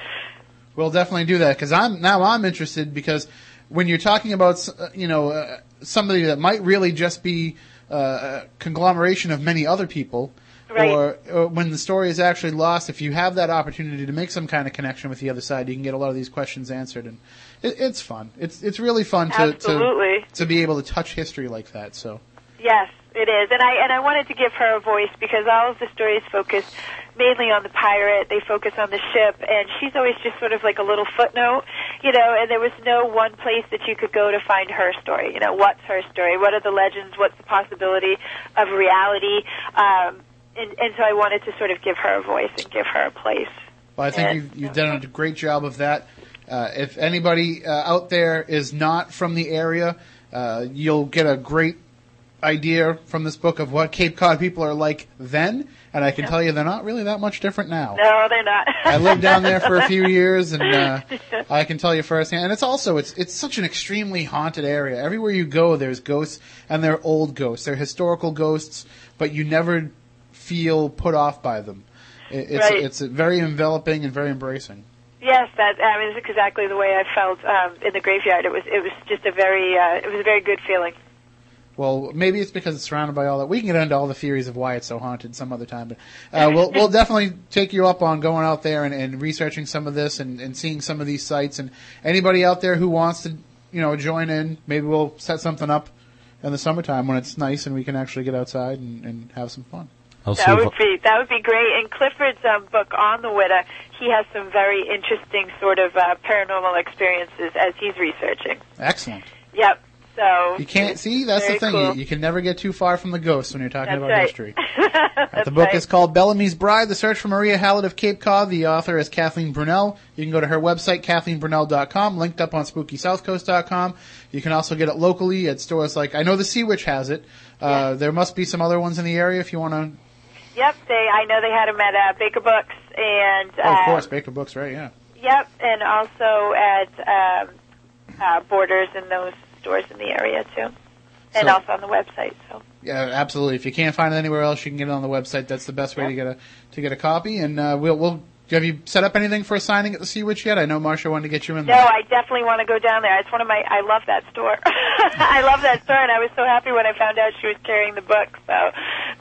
We'll definitely do that because I'm now I'm interested because when you're talking about uh, you know uh, somebody that might really just be uh, a conglomeration of many other people, Right. or, or when the story is actually lost, if you have that opportunity to make some kind of connection with the other side, you can get a lot of these questions answered, and it, it's fun. It's it's really fun to, to to be able to touch history like that. So Yes, it is, and I and I wanted to give her a voice because all of the stories focus mainly on the pirate. They focus on the ship, and she's always just sort of like a little footnote, you know. And there was no one place that you could go to find her story. You know, what's her story? What are the legends? What's the possibility of reality? Um, and, and so I wanted to sort of give her a voice and give her a place. Well, I think Yeah. you've, you've done a great job of that. Uh, if anybody uh, out there is not from the area, uh, you'll get a great idea from this book of what Cape Cod people are like then, and I can tell you they're not really that much different now. No, they're not. I lived down there for a few years, and uh, I can tell you firsthand. And it's also it's it's such an extremely haunted area. Everywhere you go, there's ghosts, and they're old ghosts. They're historical ghosts, but you never feel put off by them. It's Right. it's very enveloping and very embracing. Yes, that I mean, it's exactly the way I felt um, in the graveyard. It was it was just a very uh, it was a very good feeling. Well, maybe it's because it's surrounded by all that. We can get into all the theories of why it's so haunted some other time, but uh, we'll we'll definitely take you up on going out there and, and researching some of this and, and seeing some of these sites. And anybody out there who wants to, you know, join in, maybe we'll set something up in the summertime when it's nice and we can actually get outside and, and have some fun. I'll That would be that would be great. And Clifford's um, book on the Whydah, he has some very interesting sort of uh, paranormal experiences as he's researching. Excellent. Yep. So You can't see that's the thing. cool. You, you can never get too far from the ghosts when you're talking That's about right. history. That's The book right. is called Bellamy's Bride, The Search for Maria Hallett of Cape Cod. The author is Kathleen Brunelle. You can go to her website, kathleenbrunelle.com, linked up on spookysouthcoast.com. You can also get it locally at stores like, I know the Sea Witch has it. Uh, There must be some other ones in the area if you want to. Yep. They I know they had them at uh, Baker Books and Oh, of uh, course, Baker Books, right? Yeah. Yep, and also at um, uh, Borders and those stores in the area too, and So- also on the website. So Yeah, absolutely. If you can't find it anywhere else, you can get it on the website. That's the best way to get a to get a copy. And uh, we'll we'll have you set up anything for a signing at the Sea Witch yet? I know Marsha wanted to get you in there. no. I definitely want to go down there. It's one of my. I love that store. I love that store, and I was so happy when I found out she was carrying the book. So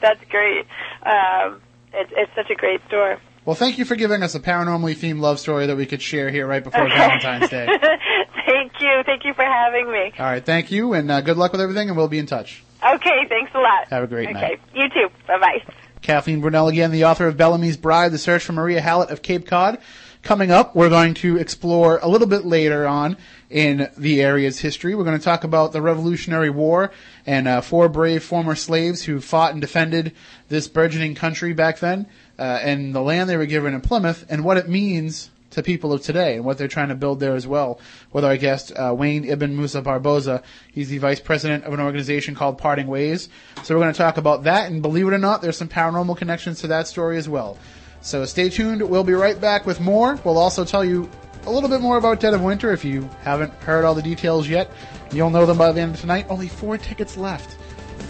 that's great. Um, it's it's such a great store. Well, thank you for giving us a paranormally themed love story that we could share here right before Valentine's Day. thank you, thank you for having me. All right, thank you, and uh, good luck with everything, and we'll be in touch. Okay, thanks a lot. Have a great okay, night. Okay. You too. Bye bye. Kathleen Brunelle again, the author of Bellamy's Bride, The Search for Maria Hallett of Cape Cod. Coming up, we're going to explore a little bit later on in the area's history. We're going to talk about the Revolutionary War and uh, four brave former slaves who fought and defended this burgeoning country back then uh, and the land they were given in Plymouth and what it means to people of today and what they're trying to build there as well. With our guest, uh, Wayne Ibn Musa Barboza. He's the vice president of an organization called Parting Ways. So we're going to talk about that, and believe it or not, there's some paranormal connections to that story as well. So stay tuned. We'll be right back with more. We'll also tell you a little bit more about Dead of Winter if you haven't heard all the details yet. You'll know them by the end of tonight. Only four tickets left.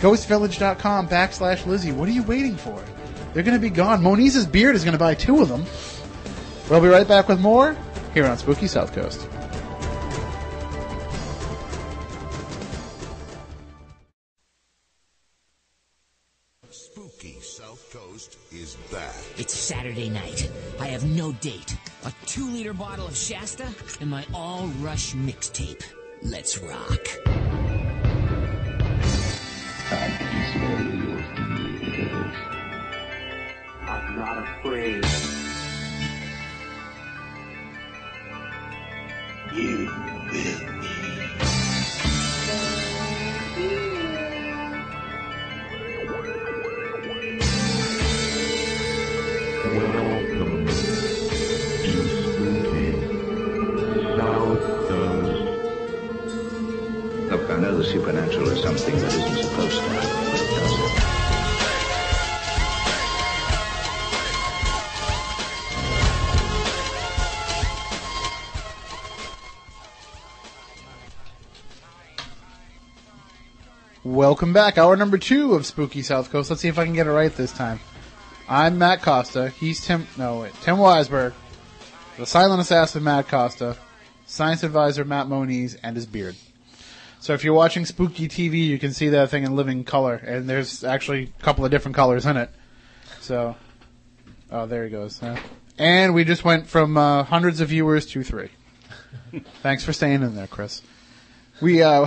Ghostvillage.com backslash Lizzie. What are you waiting for? They're going to be gone. Moniz's Beard is going to buy two of them. We'll be right back with more here on Spooky South Coast. Spooky South Coast is back. It's Saturday night. I have no date. A two liter bottle of Shasta and my all rush mixtape. Let's rock. I'm not afraid. You will. Welcome to Spooky. Look, I know the supernatural is something that isn't supposed to happen, Welcome back. Hour number two of Spooky South Coast. Let's see if I can get it right this time. I'm Matt Costa. He's Tim. No, wait. Tim Weisberg. The silent assassin Matt Costa. Science advisor Matt Moniz and his beard. So if you're watching Spooky TV, you can see that thing in living color, and there's actually a couple of different colors in it. So, oh, there he goes. Huh? And we just went from uh, hundreds of viewers to three. Thanks for staying in there, Chris. We uh,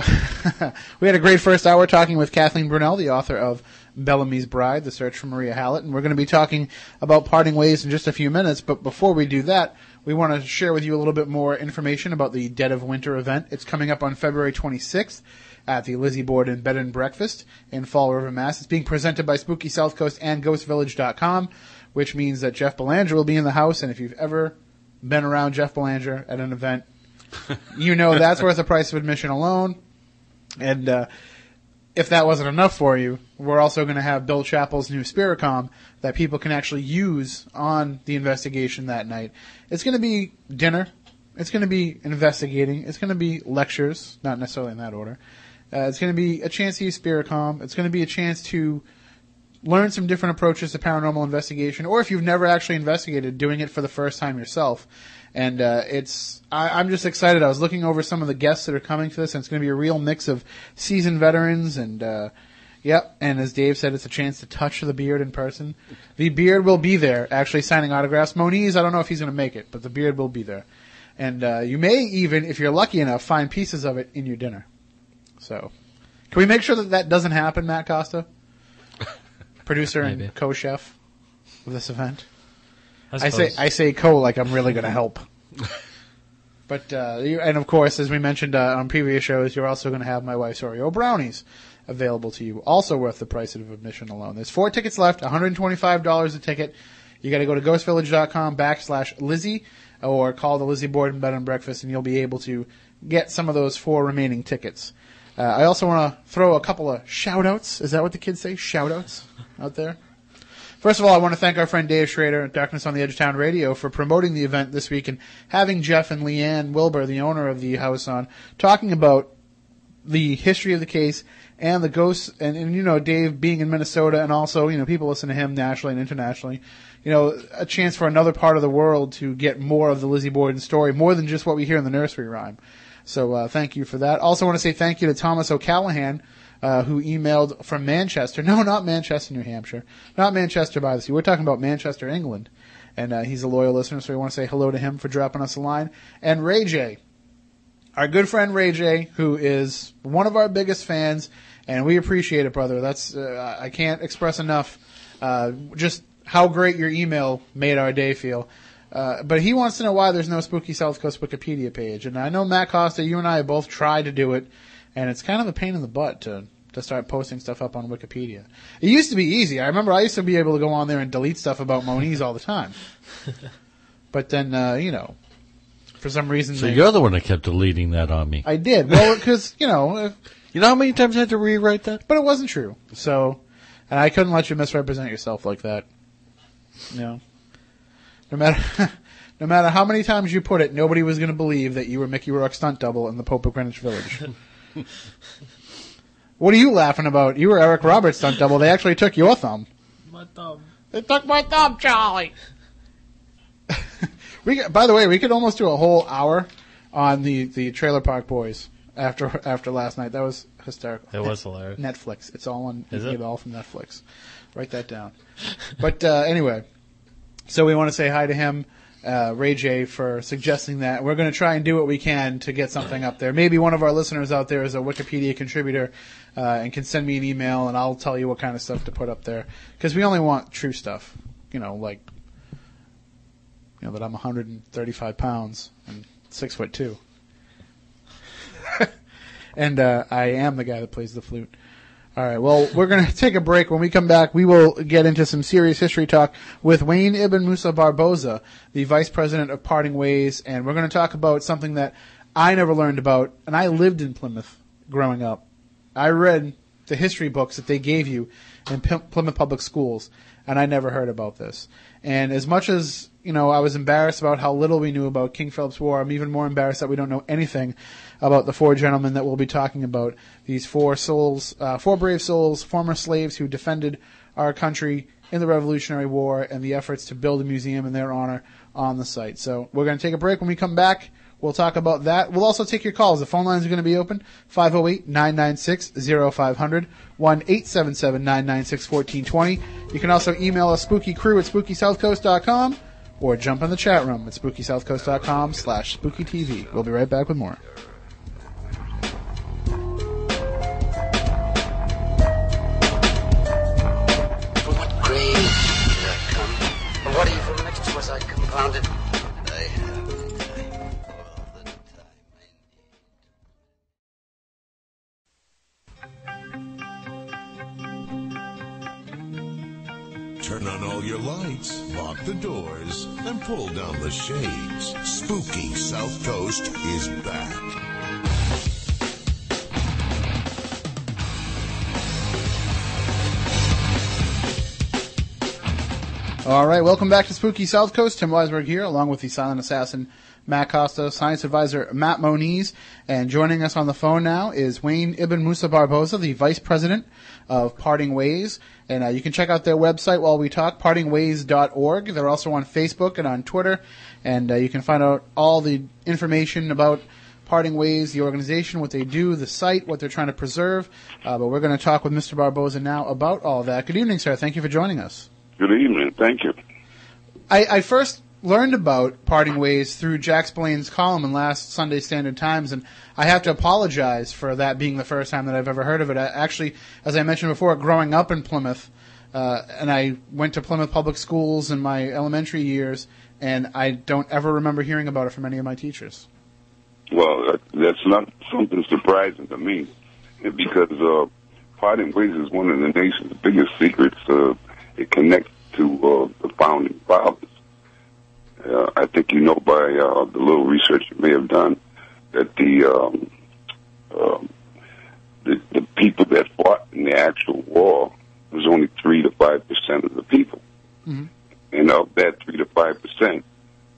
we had a great first hour talking with Kathleen Brunelle, the author of Bellamy's Bride: The Search for Maria Hallett, and we're going to be talking about parting ways in just a few minutes. But before we do that, we want to share with you a little bit more information about the Dead of Winter event. It's coming up on February 26th at the Lizzie Borden Bed and Breakfast in Fall River, Mass. It's being presented by Spooky South Coast and GhostVillage.com, which means that Jeff Belanger will be in the house. And if you've ever been around Jeff Belanger at an event, you know that's worth the price of admission alone. And uh, if that wasn't enough for you, we're also going to have Bill Chappell's new Spiricom that people can actually use on the investigation that night. It's going to be dinner. It's going to be investigating. It's going to be lectures, not necessarily in that order. Uh, it's going to be a chance to use Spiricom. It's going to be a chance to learn some different approaches to paranormal investigation, or if you've never actually investigated, doing it for the first time yourself. And uh, it's I, I'm just excited. I was looking over some of the guests that are coming for this, and it's going to be a real mix of seasoned veterans and. Uh, Yep, and as Dave said, it's a chance to touch the beard in person. The beard will be there, actually signing autographs. Moniz, I don't know if he's going to make it, but the beard will be there. And uh, you may even, if you're lucky enough, find pieces of it in your dinner. So, can we make sure that that doesn't happen, Matt Costa? Producer and co-chef of this event. I, I say. I say co like I'm really going to help. but uh, you, and of course, as we mentioned uh, on previous shows, you're also going to have my wife's Oreo brownies available to you, also worth the price of admission alone. There's four tickets left, $125 a ticket. You got to go to ghostvillage.com backslash Lizzie or call the Lizzie Borden Bed and Breakfast, and you'll be able to get some of those four remaining tickets. Uh, I also want to throw a couple of shout outs. Is that what the kids say? Shout outs out there? First of all, I want to thank our friend Dave Schrader at Darkness on the Edge of Town Radio for promoting the event this week and having Jeff and Leanne Wilbur, the owner of the house, on talking about the history of the case and the ghosts and, and you know Dave being in Minnesota and also you know people listen to him nationally and internationally. You know a chance for another part of the world to get more of the Lizzie Borden story more than just what we hear in the nursery rhyme. So uh, thank you for that. Also want to say thank you to Thomas O'Callahan uh, who emailed from Manchester. No not Manchester New Hampshire. Not Manchester by the sea. We're talking about Manchester England. And uh, he's a loyal listener so we want to say hello to him for dropping us a line. And Ray J our good friend Ray J, who is one of our biggest fans, and we appreciate it, brother. That's uh, I can't express enough uh, just how great your email made our day feel. Uh, but he wants to know why there's no Spooky South Coast Wikipedia page, and I know Matt Costa, you and I both tried to do it, and it's kind of a pain in the butt to to start posting stuff up on Wikipedia. It used to be easy. I remember I used to be able to go on there and delete stuff about Moniz all the time. but then, uh, you know, for some reason, So they- you're the one that kept deleting that on me. I did. Well, because you know, if, You know how many times I had to rewrite that? but it wasn't true. So, and I couldn't let you misrepresent yourself like that. You know, no matter no matter how many times you put it, nobody was going to believe that you were Mickey Rourke stunt double in the Pope of Greenwich Village. what are you laughing about? You were Eric Roberts stunt double. They actually took your thumb. My thumb. They took my thumb, Charlie. we could- by the way, we could almost do a whole hour on the the Trailer Park Boys after after last night. That was hysterical. It was hilarious. Netflix. It's all on. Is it? it all from Netflix. Write that down. but uh, anyway, so we want to say hi to him, uh, Ray J, for suggesting that. We're going to try and do what we can to get something up there. Maybe one of our listeners out there is a Wikipedia contributor uh, and can send me an email, and I'll tell you what kind of stuff to put up there. Because we only want true stuff. You know, like you know that I'm 135 pounds and six foot two. and uh, I am the guy that plays the flute. All right. Well, we're going to take a break. When we come back, we will get into some serious history talk with Wayne Ibn Musa Barboza, the vice president of Parting Ways, and we're going to talk about something that I never learned about, and I lived in Plymouth growing up. I read the history books that they gave you in P- Plymouth Public Schools, and I never heard about this. And as much as you know, I was embarrassed about how little we knew about King Philip's War. I'm even more embarrassed that we don't know anything about the four gentlemen that we'll be talking about. These four souls, uh, four brave souls, former slaves who defended our country in the Revolutionary War and the efforts to build a museum in their honor on the site. So we're going to take a break. When we come back, We'll talk about that. We'll also take your calls. The phone lines are going to be open 508-996-0500, 1-877-996-1420. You can also email us spookycrew at spookysouthcoast.com or jump in the chat room at spookysouthcoast.com slash spookytv. We'll be right back with more. Turn on all your lights, lock the doors, and pull down the shades. Spooky South Coast is back. All right, welcome back to Spooky South Coast. Tim Weisberg here, along with the silent assassin Matt Costa, science advisor Matt Moniz, and joining us on the phone now is Wayne Ibn Musa Barboza, the vice president of Parting Ways. And uh, you can check out their website while we talk, partingways.org. They're also on Facebook and on Twitter, and uh, you can find out all the information about Parting Ways, the organization, what they do, the site, what they're trying to preserve. Uh, but we're going to talk with Mr. Barboza now about all that. Good evening, sir. Thank you for joining us. Good evening. Thank you. I, I first learned about parting ways through Jack Spillane's column in last Sunday Standard Times, and I have to apologize for that being the first time that I've ever heard of it. I, actually, as I mentioned before, growing up in Plymouth, uh, and I went to Plymouth Public Schools in my elementary years, and I don't ever remember hearing about it from any of my teachers. Well, that's not something surprising to me because uh, parting ways is one of the nation's biggest secrets. Uh, it connects to uh, the founding fathers. Uh, I think you know by uh, the little research you may have done that the um, um, the, the people that fought in the actual war was only three to five percent of the people, Mhm. and of that three to five percent,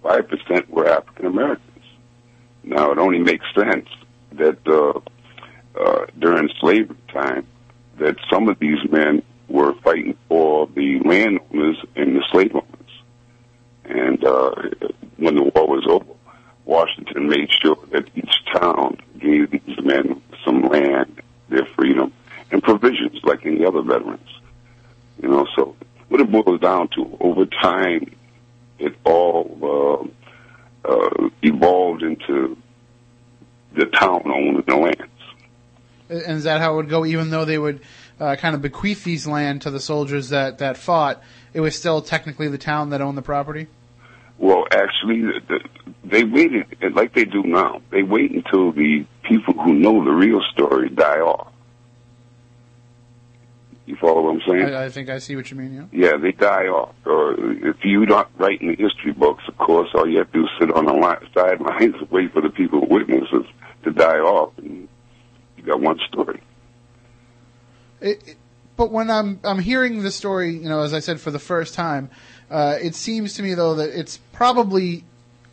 five percent were African Americans. Now, it only makes sense that uh, uh, during slavery time, that some of these men were fighting for the landowners and the slave owners. And uh, when the war was over, Washington made sure that each town gave these men some land, their freedom, and provisions like any other veterans. You know, so what it boils down to, over time, it all uh, uh, evolved into the town owning the lands. And is that how it would go? Even though they would uh, kind of bequeath these land to the soldiers that, that fought, it was still technically the town that owned the property? Well, actually, the, the, they waited, like they do now, they wait until the people who know the real story die off. You follow what I'm saying? I, I think I see what you mean, yeah. Yeah, they die off. Or if you don't write in the history books, of course, all you have to do is sit on the line, sidelines and wait for the people who witnesses to die off, and you got one story. It, but when I'm I'm hearing the story, you know, as I said for the first time, uh, it seems to me though that it's probably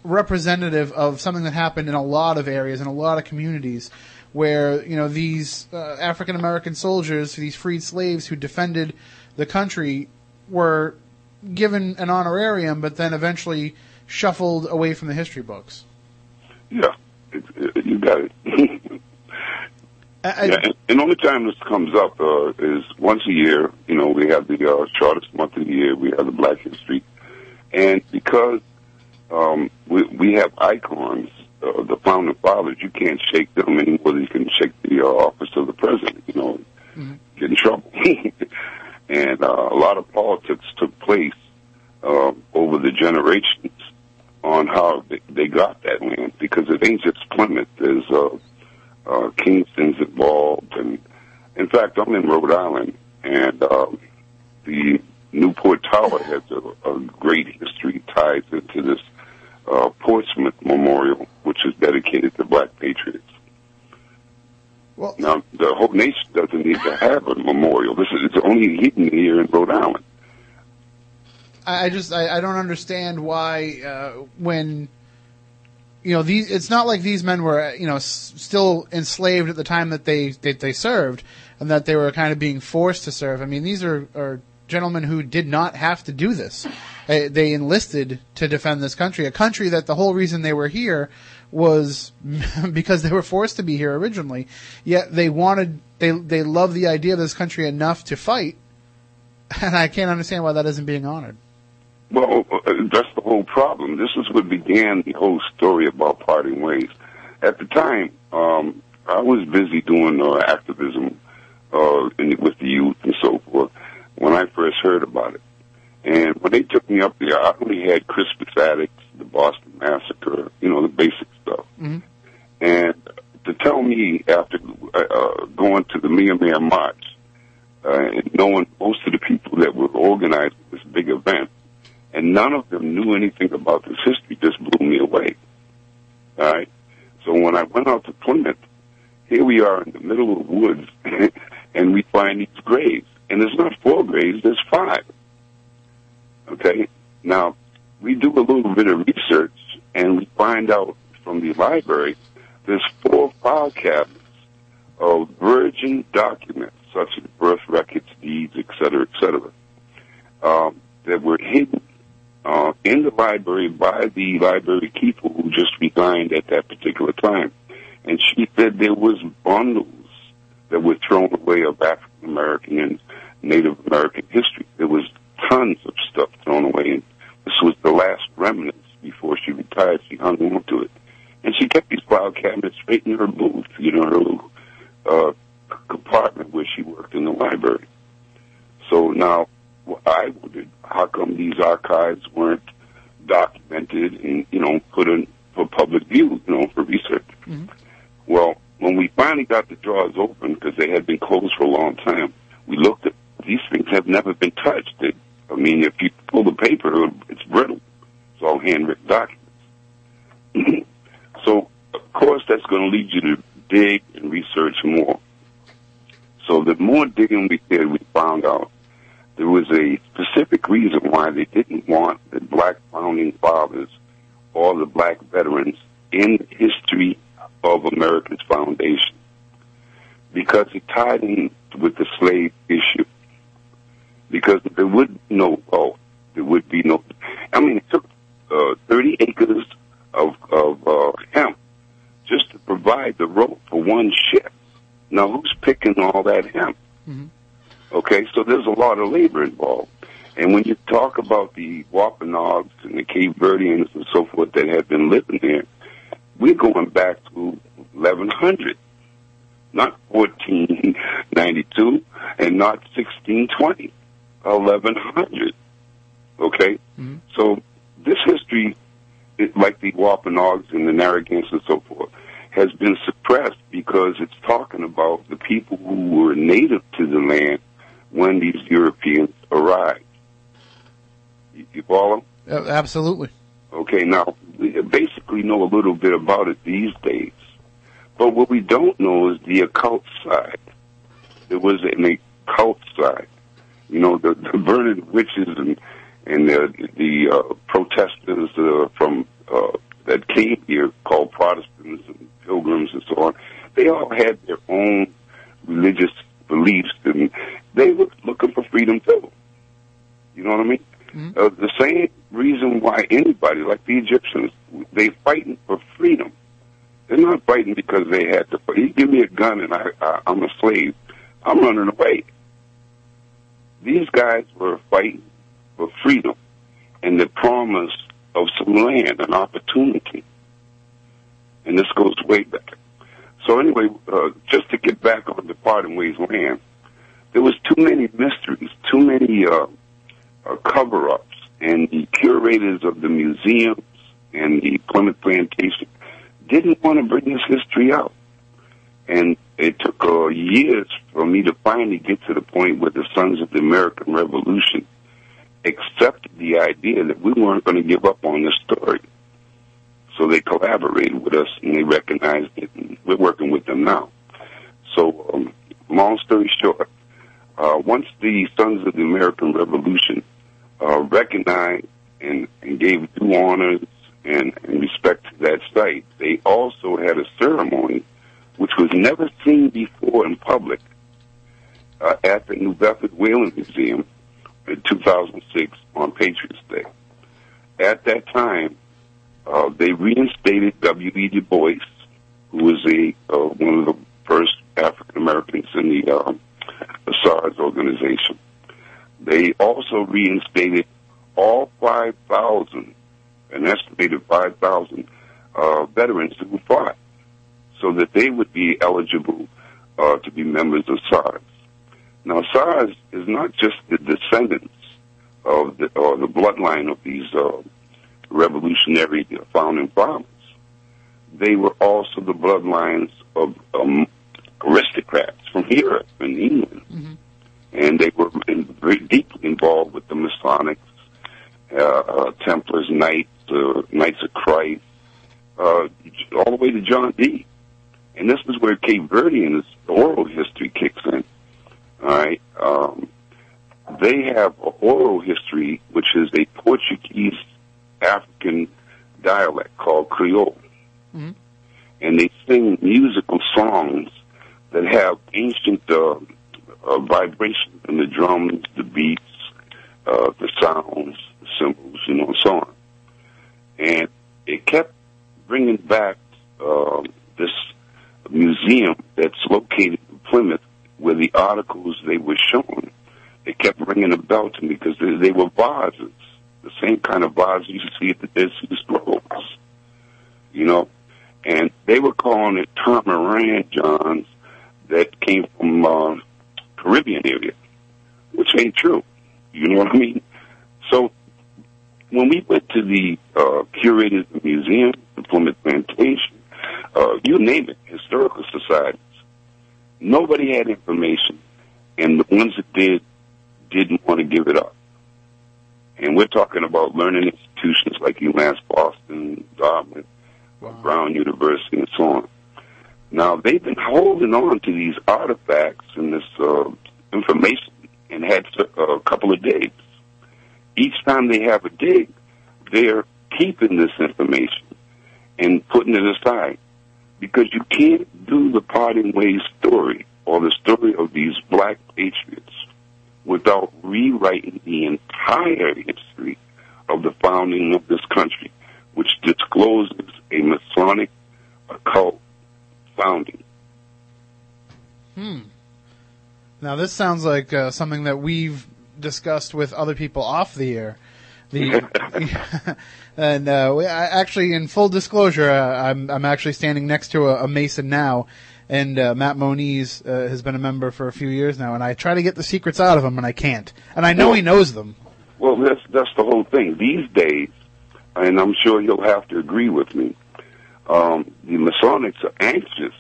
representative of something that happened in a lot of areas in a lot of communities where you know these uh, African American soldiers, these freed slaves who defended the country, were given an honorarium, but then eventually shuffled away from the history books. Yeah, it, it, you got it. I, Yeah, and, and only time this comes up uh, is once a year. You know, we have the uh, shortest month of the year. We have the Black History, and because um, we, we have icons, uh, the founding fathers, you can't shake them any more than you can shake the uh, office of the president. You know, get in trouble. and uh, a lot of politics took place uh, over the generations on how they, they got that land because it ain't just Plymouth. There's uh, uh, Kingston's involved, and in fact, I'm in Rhode Island, and um, the Newport Tower has a, a great history ties into this uh, Portsmouth Memorial, which is dedicated to Black patriots. Well- now the whole nation doesn't need to have a memorial. This is it's only hidden here in Rhode Island. I I just I, I don't understand why uh, when you know these it's not like these men were you know s- still enslaved at the time that they that they served and that they were kind of being forced to serve. I mean these are, are gentlemen who did not have to do this, Uh, they enlisted to defend this country, a country that the whole reason they were here was because they were forced to be here originally. Yet they wanted, they they love the idea of this country enough to fight, and I can't understand why that isn't being honored. Well, uh, that's the whole problem. This is what began the whole story about parting ways. At the time, um, I was busy doing uh, activism uh, in, with the youth and so forth when I first heard about it. And when they took me up there, I only had Crispus Attucks, the Boston Massacre, you know, the basic stuff. Mm-hmm. And to tell me after uh, going to the Mia Mia March, uh, and knowing most of the people that were organizing this big event, and none of them knew anything about this history, just blew me away. All right. So when I went out to Plymouth, here we are in the middle of the woods, and we find these graves. And there's not four graves, there's five. Okay? Now, we do a little bit of research, and we find out from the library there's four file cabinets of virgin documents, such as birth records, deeds, et cetera, et cetera, um, that were hidden uh, in the library by the library keeper who just resigned at that particular time. And she said there was bundles that were thrown away of African American and Native American history. There was tons of stuff thrown away, and this was the last remnants before she retired. She hung on to it, and she kept these file cabinets right in her booth, you know, her little uh, compartment where she worked in the library. So now I wondered how come these archives weren't documented and you know put in for public view, you know, for research. Mm-hmm. Well, when we finally got the drawers open because they had been closed for a long time, we looked at these things have never been touched. It, I mean, if you pull the paper, it's brittle. It's all handwritten documents. so, of course, that's going to lead you to dig and research more. So the more digging we did, we found out there was a specific reason why they didn't want the black founding fathers or the black veterans in the history of America's foundation because it tied in with the slave issue. Because there would be no oh, there would be no. I mean, it took uh, 30 acres of of uh, hemp just to provide the rope for one ship. Now, who's picking all that hemp? Mm-hmm. Okay, so there's a lot of labor involved. And when you talk about the Wampanoags and the Cape Verdeans and so forth that have been living there, we're going back to 1100, not 1492 and not 1620, 1100. Okay? Mm-hmm. So this history, it, like the Wampanoags and the Narragansett and so forth, has been suppressed because it's talking about the people who were native to the land when these Europeans arrived. You, you follow? Uh, absolutely. Okay, now we basically know a little bit about it these days, but what we don't know is the occult side. There was an occult side, you know, the, the burning witches and and the the uh, protesters uh, from uh, that came here called Protestants and pilgrims and so on. They all had their own religious beliefs, and they were looking for freedom too. You know what I mean? Mm-hmm. Uh, the same reason why anybody, like the Egyptians, they fighting for freedom. They're not fighting because they had to. You give me a gun and I, I, I'm a slave. I'm running away. These guys were fighting for freedom and the promise of some land, an opportunity. And this goes way back. So anyway, uh, just to get back on the Parting Ways land, there was too many mysteries, too many uh, uh, cover-ups, and the curators of the museums and the Plymouth Plantation didn't want to bring this history out. And it took uh, years for me to finally get to the point where the Sons of the American Revolution accepted the idea that we weren't going to give up on this story. So they collaborated with us and they recognized it. And we're working with them now. So, um, long story short, uh, once the Sons of the American Revolution uh, recognized and, and gave due honors and, and respect to that site, they also had a ceremony which was never seen before in public uh, at the New Bedford Whaling Museum in 2006 on Patriots Day. at that time, uh, they reinstated W.E. Du Bois, who was a uh, one of the first African Americans in the uh, SARS organization. They also reinstated all 5,000, an estimated 5,000 uh, veterans who fought, so that they would be eligible uh, to be members of SARS. Now, SARS is not just the descendants of the, or the bloodline of these uh, revolutionary founding fathers. They were also the bloodlines of um, aristocrats from Europe and England. And they were in, very deeply involved with the Masonics, uh, uh, Templars, Knights, uh, Knights of Christ, uh, all the way to John Dee. And this is where Cape Verdean's oral history kicks in. All right. Um, they have oral history, which is a Portuguese African dialect called Creole. Mhm. And they sing musical songs that have ancient uh, uh, vibrations in the drums, the beats, uh, the sounds, the cymbals, you know, and so on. And it kept bringing back um, this museum that's located in Plymouth where the articles they were showing, it kept ringing a bell to me because they, they were vases, the same kind of vases you see at the Sea Scrolls, you know, and they were calling it Tamaran Johns that came from uh, Caribbean area, which ain't true. You know what I mean? So when we went to the uh, curators museum, the Plymouth Plantation, uh, you name it, historical societies, nobody had information, and the ones that did didn't want to give it up. And we're talking about learning institutions like UMass Boston, Dartmouth, Brown University, and so on. Now they've been holding on to these artifacts and this uh, information and had uh, a couple of days. Each time they have a dig, they're keeping this information and putting it aside because you can't do the parting ways story or the story of these black patriots without rewriting the entire history of the founding of this country, which discloses a Masonic occult founding. Hmm. Now this sounds like uh, something that we've discussed with other people off the air. The and uh, actually, in full disclosure, uh, I'm I'm actually standing next to a, a Mason now, and uh, Matt Moniz uh, has been a member for a few years now, and I try to get the secrets out of him, and I can't. And I know he knows them. Well, that's that's the whole thing. These days, and I'm sure you'll have to agree with me. Um, the Masonics are anxious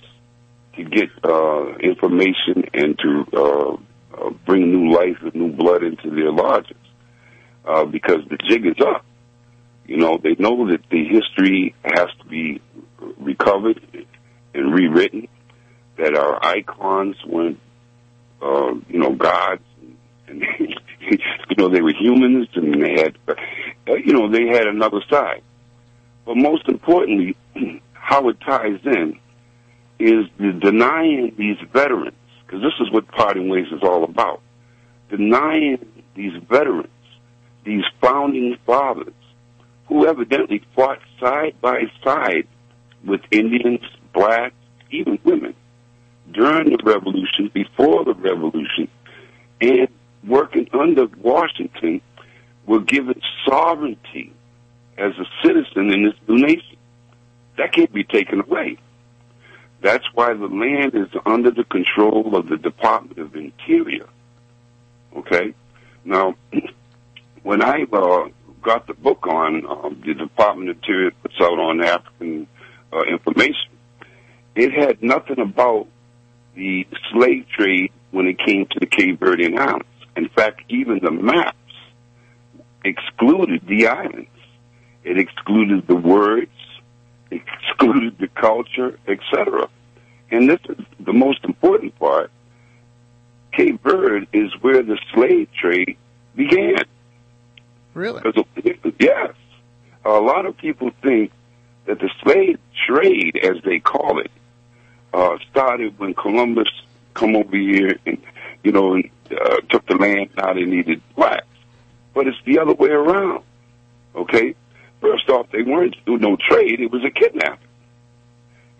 to get uh, information and to uh, uh, bring new life and new blood into their lodges uh, because the jig is up. You know, they know that the history has to be recovered and rewritten. That our icons weren't, uh, you know, gods, and, and you know they were humans, and they had, uh, you know, they had another side. But most importantly, how it ties in is the denying these veterans, because this is what Parting Ways is all about. Denying these veterans, these founding fathers, who evidently fought side by side with Indians, blacks, even women during the revolution, before the revolution, and working under Washington were given sovereignty as a citizen in this new nation. That can't be taken away. That's why the land is under the control of the Department of Interior. Okay? Now, when I uh, got the book on um, the Department of Interior puts out on African uh, information, it had nothing about the slave trade when it came to the Cape Verdean Islands. In fact, even the maps excluded the islands. It excluded the words, excluded the culture, etc. And this is the most important part. Cape Verde is where the slave trade began. Really? Because, yes. A lot of people think that the slave trade, as they call it, uh, started when Columbus come over here and, you know, and, uh, took the land. Now they needed blacks. But it's the other way around. Okay? first off, they weren't doing no trade; it was a kidnapping,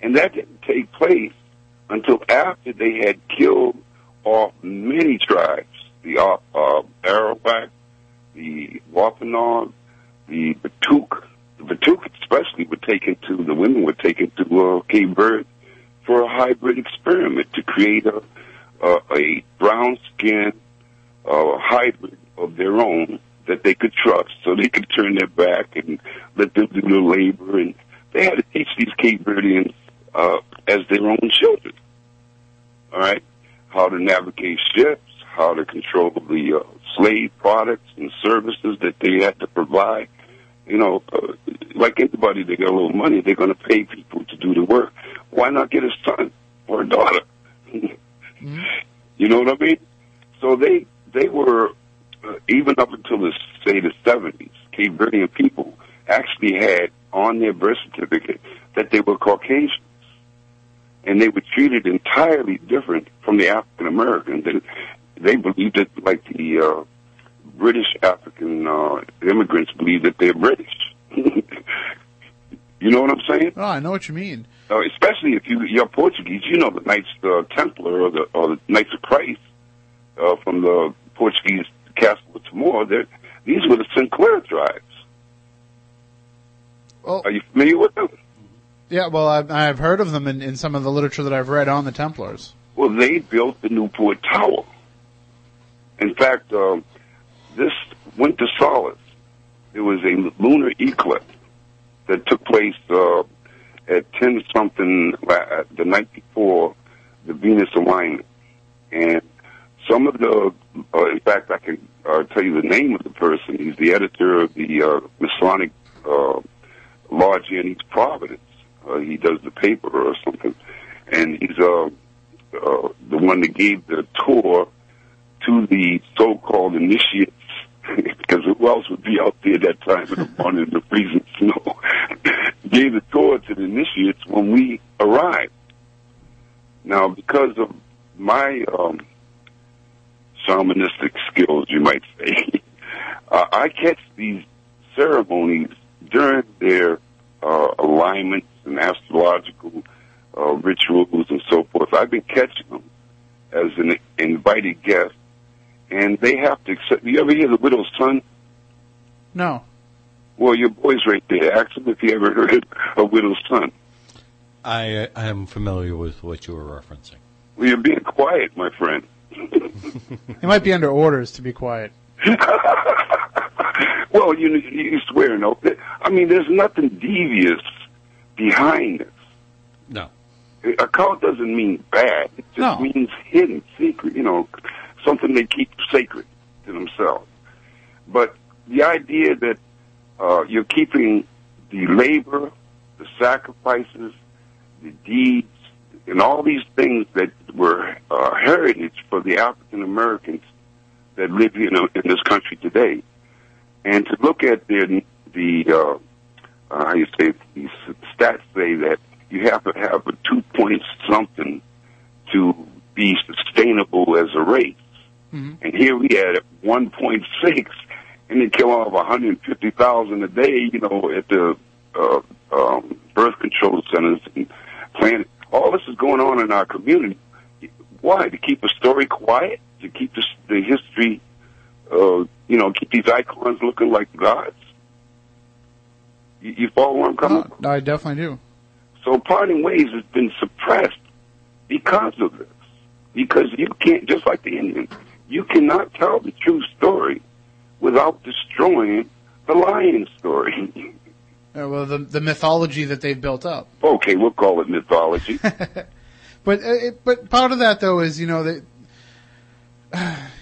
and that didn't take place until after they had killed off many tribes: the uh, uh, Arawak, the Wampanoag, the Batuk. The Batuk, especially, were taken to the women were taken to uh, Cape Verde for a hybrid experiment to create a a, brown skin uh, hybrid of their own that they could trust, so they could turn their back and let them do the labor. And they had to teach these Cape Verdeans uh, as their own children. All right, how to navigate ships, how to control the uh, slave products and services that they had to provide. You know, uh, like anybody, they got a little money, they're going to pay people to do the work. Why not get a son or a daughter? You know what I mean? So they they were uh, even up until the say the seventies. Cape Verdean people actually had on their birth certificate that they were Caucasians, and they were treated entirely different from the African Americans. They, they believed that, like the uh, British African uh, immigrants, believe that they're British. you know what I'm saying? Oh, I know what you mean. Uh, especially if you you're Portuguese, you know the Knights uh, Templar or the or the Knights of Christ uh, from the Portuguese Castle of Tomar. They're, these were the Sinclair tribes. Well, Are you familiar with them? Yeah, well, I've, I've heard of them in, in some of the literature that I've read on the Templars. Well, they built the Newport Tower. In fact, um, this winter solstice, there was a lunar eclipse that took place uh, at 10 something la- the night before the Venus alignment. And some of the, uh, in fact, I can uh, tell you the name of the person. He's the editor of the uh, Masonic uh, Lodge in East Providence. Uh, he does the paper or something. And he's uh, uh, the one that gave the tour to the so-called initiates, because who else would be out there that time in the morning in the freezing snow? gave the tour to the initiates when we arrived. Now, because of my um, shamanistic skills, you might say, uh, I catch these ceremonies during their uh, alignments and astrological uh, rituals and so forth. I've been catching them as an invited guest, and they have to accept. You ever hear the widow's son? No. Well, your boy's right there. Ask him if he ever heard a widow's son. I I am familiar with what you were referencing. Well, you're being quiet, my friend. He might be under orders to be quiet. well, you you swear no. I mean, there's nothing devious behind this. No. A cult doesn't mean bad. It just No. means hidden, secret. You know, something they keep sacred to themselves. But the idea that uh, you're keeping the labor, the sacrifices, the deeds, and all these things that were uh, heritage for the African Americans that live in, in this country today, and to look at their the uh, uh, how you say these stats say that you have to have a two point something to be sustainable as a race, and here we had one point six, and they kill off one hundred fifty thousand a day. You know, at the uh, um, birth control centers and planet. All this is going on in our community. Why? To keep a story quiet? To keep the, the history, uh, you know, keep these icons looking like gods? You, you follow where I'm coming from? No, I definitely do. So parting ways has been suppressed because of this. Because you can't, just like the Indians, you cannot tell the true story without destroying the lying story. Well, the the mythology that they've built up. okay, we'll call it mythology. But uh, it, but part of that though is you know that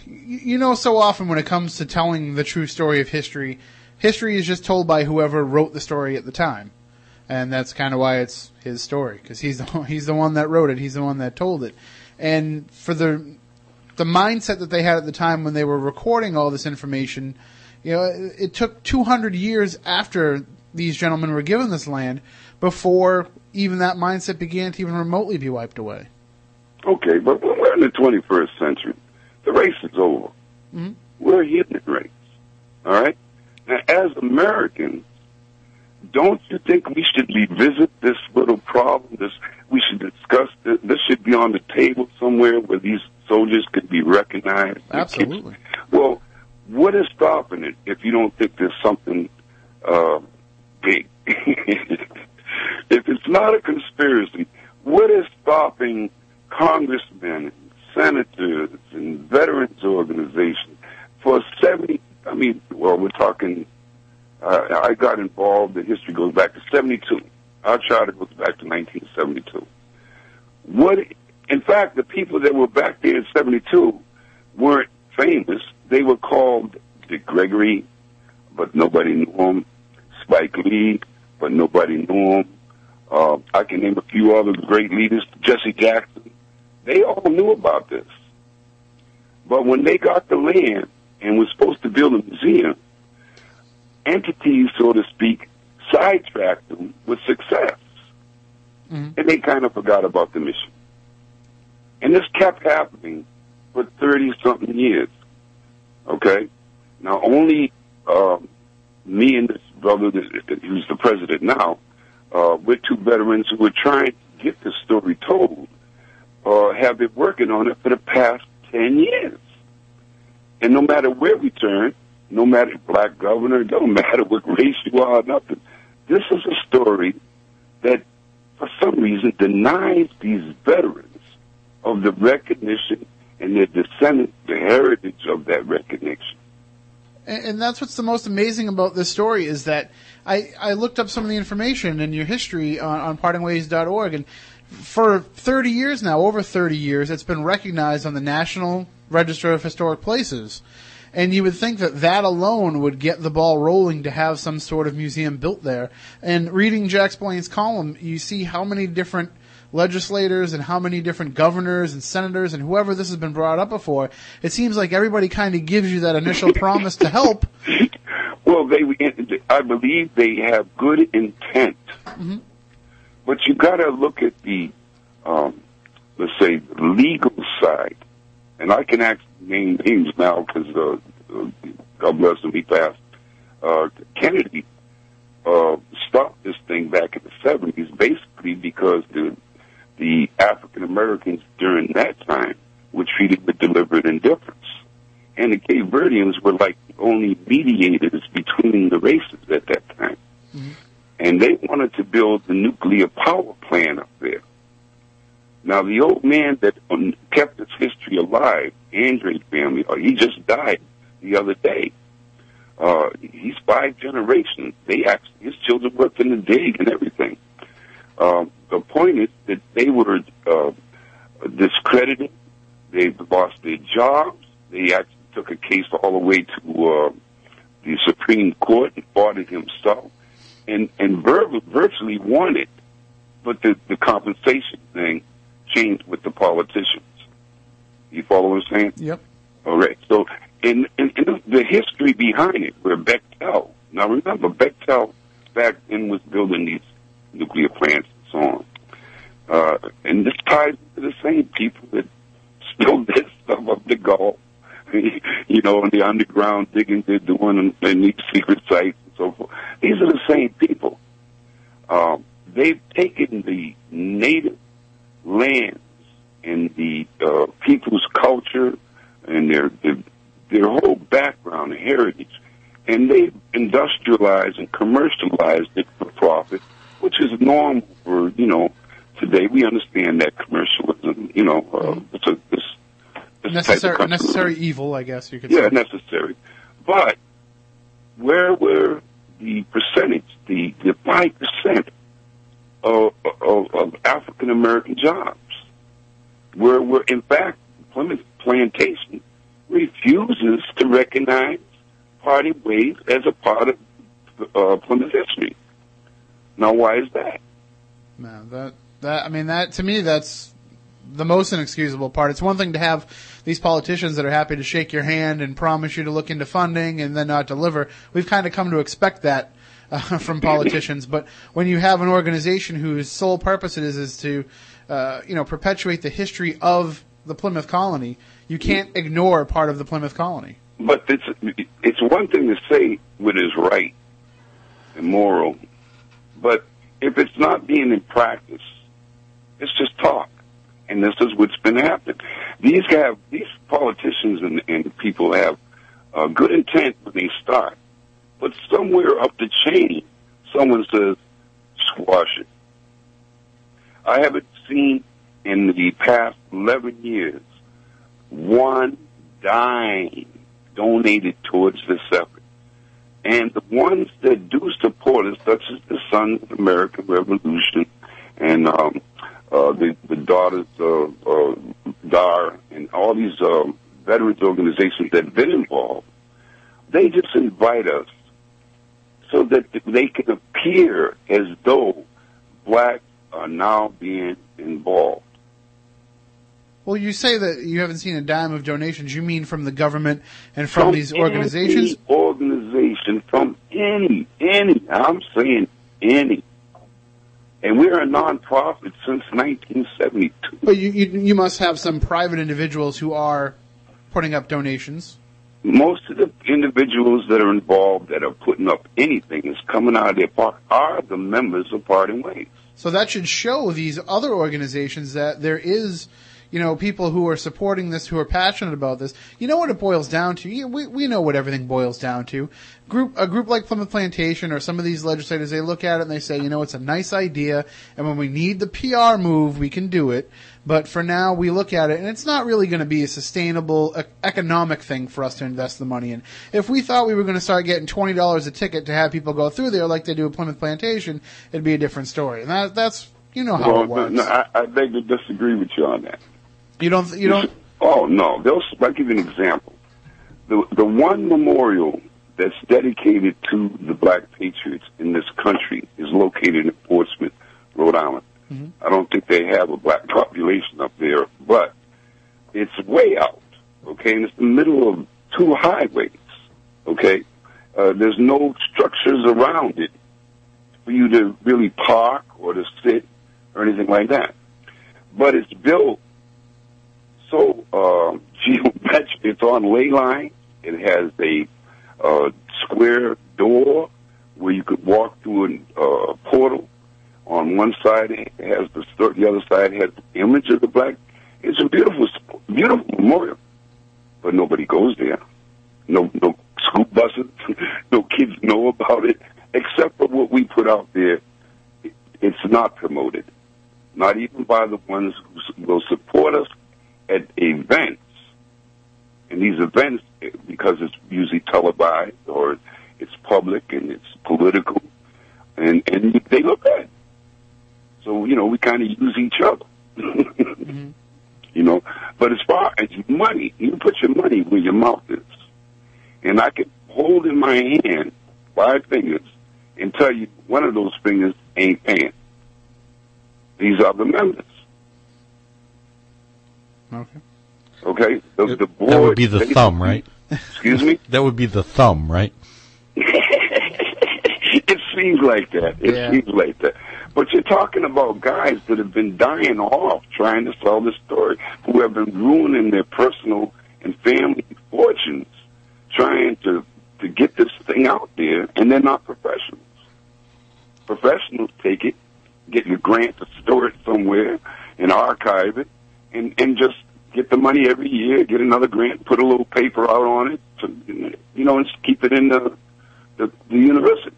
you you know so often when it comes to telling the true story of history, history is just told by whoever wrote the story at the time, and that's kind of why it's his story because he's the he's the one that wrote it, he's the one that told it, and for the the mindset that they had at the time when they were recording all this information, you know, it, it took 200 years after these gentlemen were given this land before even that mindset began to even remotely be wiped away. Okay, but we're in the 21st century. The race is over. Mhm. We're a human race. All right? Now, as Americans, don't you think we should revisit this little problem? This we should discuss. This, this should be on the table somewhere where these soldiers could be recognized. Absolutely. Well, what is stopping it if you don't think there's something uh, big? if it's not a conspiracy, what is stopping congressmen, and senators, and veterans organizations for 70? I mean, well, we're talking. Uh, I got involved. The history goes back to 72. Our charter goes back to 1972. What? In fact, the people that were back there in 72 weren't famous. They were called Dick Gregory, but nobody knew him. Spike Lee, but nobody knew him. Uh, I can name a few other great leaders. Jesse Jackson. They all knew about this. But when they got the land and was supposed to build a museum, entities, so to speak, sidetracked them with success. Mhm. And they kind of forgot about the mission. And this kept happening for 30 something years. Okay? Now, only um, me and this brother, who's the president now, uh, we're two veterans who were trying to get this story told, uh, have been working on it for the past 10 years. And no matter where we turn, no matter black governor, don't matter what race you are, nothing. This is a story that, for some reason, denies these veterans of the recognition and their descendants the heritage of that recognition. And, and that's what's the most amazing about this story is that I, I looked up some of the information in your history on, on partingways.org, and for 30 years now, over 30 years, it's been recognized on the National Register of Historic Places. And you would think that that alone would get the ball rolling to have some sort of museum built there. And reading Jack Blaine's column, you see how many different legislators and how many different governors and senators and whoever this has been brought up before. It seems like everybody kind of gives you that initial promise to help. Well, they, I believe they have good intent, Mhm. but you got to look at the, um, let's say, legal side. And I can actually name names now because, uh, uh, God bless him, he passed. Uh, Kennedy uh, stopped this thing back in the seventies, basically because the the African Americans during that time were treated with deliberate indifference, and the Cape Verdeans were like the only mediators between the races at that time, and they wanted to build the nuclear power plant up there. Now, the old man that um, kept this history alive, Andre family, uh, he just died the other day. Uh, he's five generations. They actually, his children worked in the dig and everything. Um, the point is that they were uh, discredited. They lost their jobs. They actually took a case all the way to uh, the Supreme Court and fought it himself, and and vir- virtually won it. But the the compensation thing changed with the politicians. You follow what I'm saying? Yep. All right. So, in, in, in the history behind it, where Bechtel, now remember, Bechtel back then was building these nuclear plants and so on. Uh, and this ties to the same people that still this stuff up the Gulf, you know, in the underground digging they're doing in, these secret sites and so forth. These are the same people. Um, they've taken the native lands and the uh, people's culture and their, their their whole background and heritage, and they industrialized and commercialized it for profit, which is normal for you know today. We understand that commercialism, you know, uh, it's a it's, it's a type of Necessary, necessary evil, I guess you could yeah, say. necessary. But where were the percentage, the the five percent of, of, of African American jobs? Where were in fact Plymouth Plantation refuses to recognize parting ways as a part of uh, Plymouth history. Now, why is that? Man, that that I mean that to me that's the most inexcusable part. It's one thing to have these politicians that are happy to shake your hand and promise you to look into funding and then not deliver. We've kind of come to expect that uh, from politicians. But when you have an organization whose sole purpose it is is to uh, you know perpetuate the history of the Plymouth colony, you can't ignore part of the Plymouth colony. But it's it's one thing to say what is right and moral, if it's not being in practice, it's just talk. And this is what's been happening. These guys, these politicians and, and people have uh, good intent when they start, but somewhere up the chain, someone says, squash it. I haven't seen in the past 11 years one dime donated towards this effort. And the ones that do support us, such as the Sons of American Revolution and um, uh, the, the Daughters of uh, Dar and all these um, veterans organizations that have been involved, they just invite us so that they can appear as though blacks are now being involved. Well, you say that you haven't seen a dime of donations. You mean from the government and from, these organizations? Any organization from any, any. I'm saying any. And we're a nonprofit since 1972. But you, you you must have some private individuals who are putting up donations. Most of the individuals that are involved that are putting up anything is coming out of their pocket are the members of Parting Ways. So that should show these other organizations that there is, you know, people who are supporting this, who are passionate about this. You know what it boils down to? You- We, we know what everything boils down to. Group, a group like Plymouth Plantation or some of these legislators, they look at it and they say, you know, it's a nice idea, and when we need the PR move, we can do it. But for now, we look at it, and it's not really going to be a sustainable economic thing for us to invest the money in. If we thought we were going to start getting twenty dollars a ticket to have people go through there like they do at Plymouth Plantation, it'd be a different story. And that, that's you know how well, it works. no, I, I beg to disagree with you on that. You don't. You don't. Oh no, they'll. I'll give you an example. The the one memorial that's dedicated to the Black Patriots in this country is located in Portsmouth, Rhode Island. I don't think they have a black population up there, but it's way out. Okay, and it's the middle of two highways. Okay, uh, there's no structures around it for you to really park or to sit or anything like that. But it's built so uh, geometric. It's on ley line. It has a uh, square door where you could walk through a uh, portal. On one side, it has the the other side has the image of the black. It's a beautiful, beautiful memorial, but nobody goes there. No, no school buses. no kids know about it, except for what we put out there. It- It's not promoted, not even by the ones who will support us at events. And these events, because it's usually televised or it's public and it's political, and and they look bad. So you know we kind of use each other. Mm-hmm. You know, but as far as money, you put your money where your mouth is, and I can hold in my hand five fingers and tell you one of those fingers ain't paying. These are the members. Okay. Okay, the, the board. That would be the thumb, right? Excuse me. That would be the thumb, right? it seems like that. It Yeah. seems like that. But you're talking about guys that have been dying off trying to sell this story, who have been ruining their personal and family fortunes trying to to get this thing out there, and they're not professionals. Professionals take it, get your grant to store it somewhere, and archive it, and and just get the money every year, get another grant, put a little paper out on it, to, you know, and keep it in the the, the university.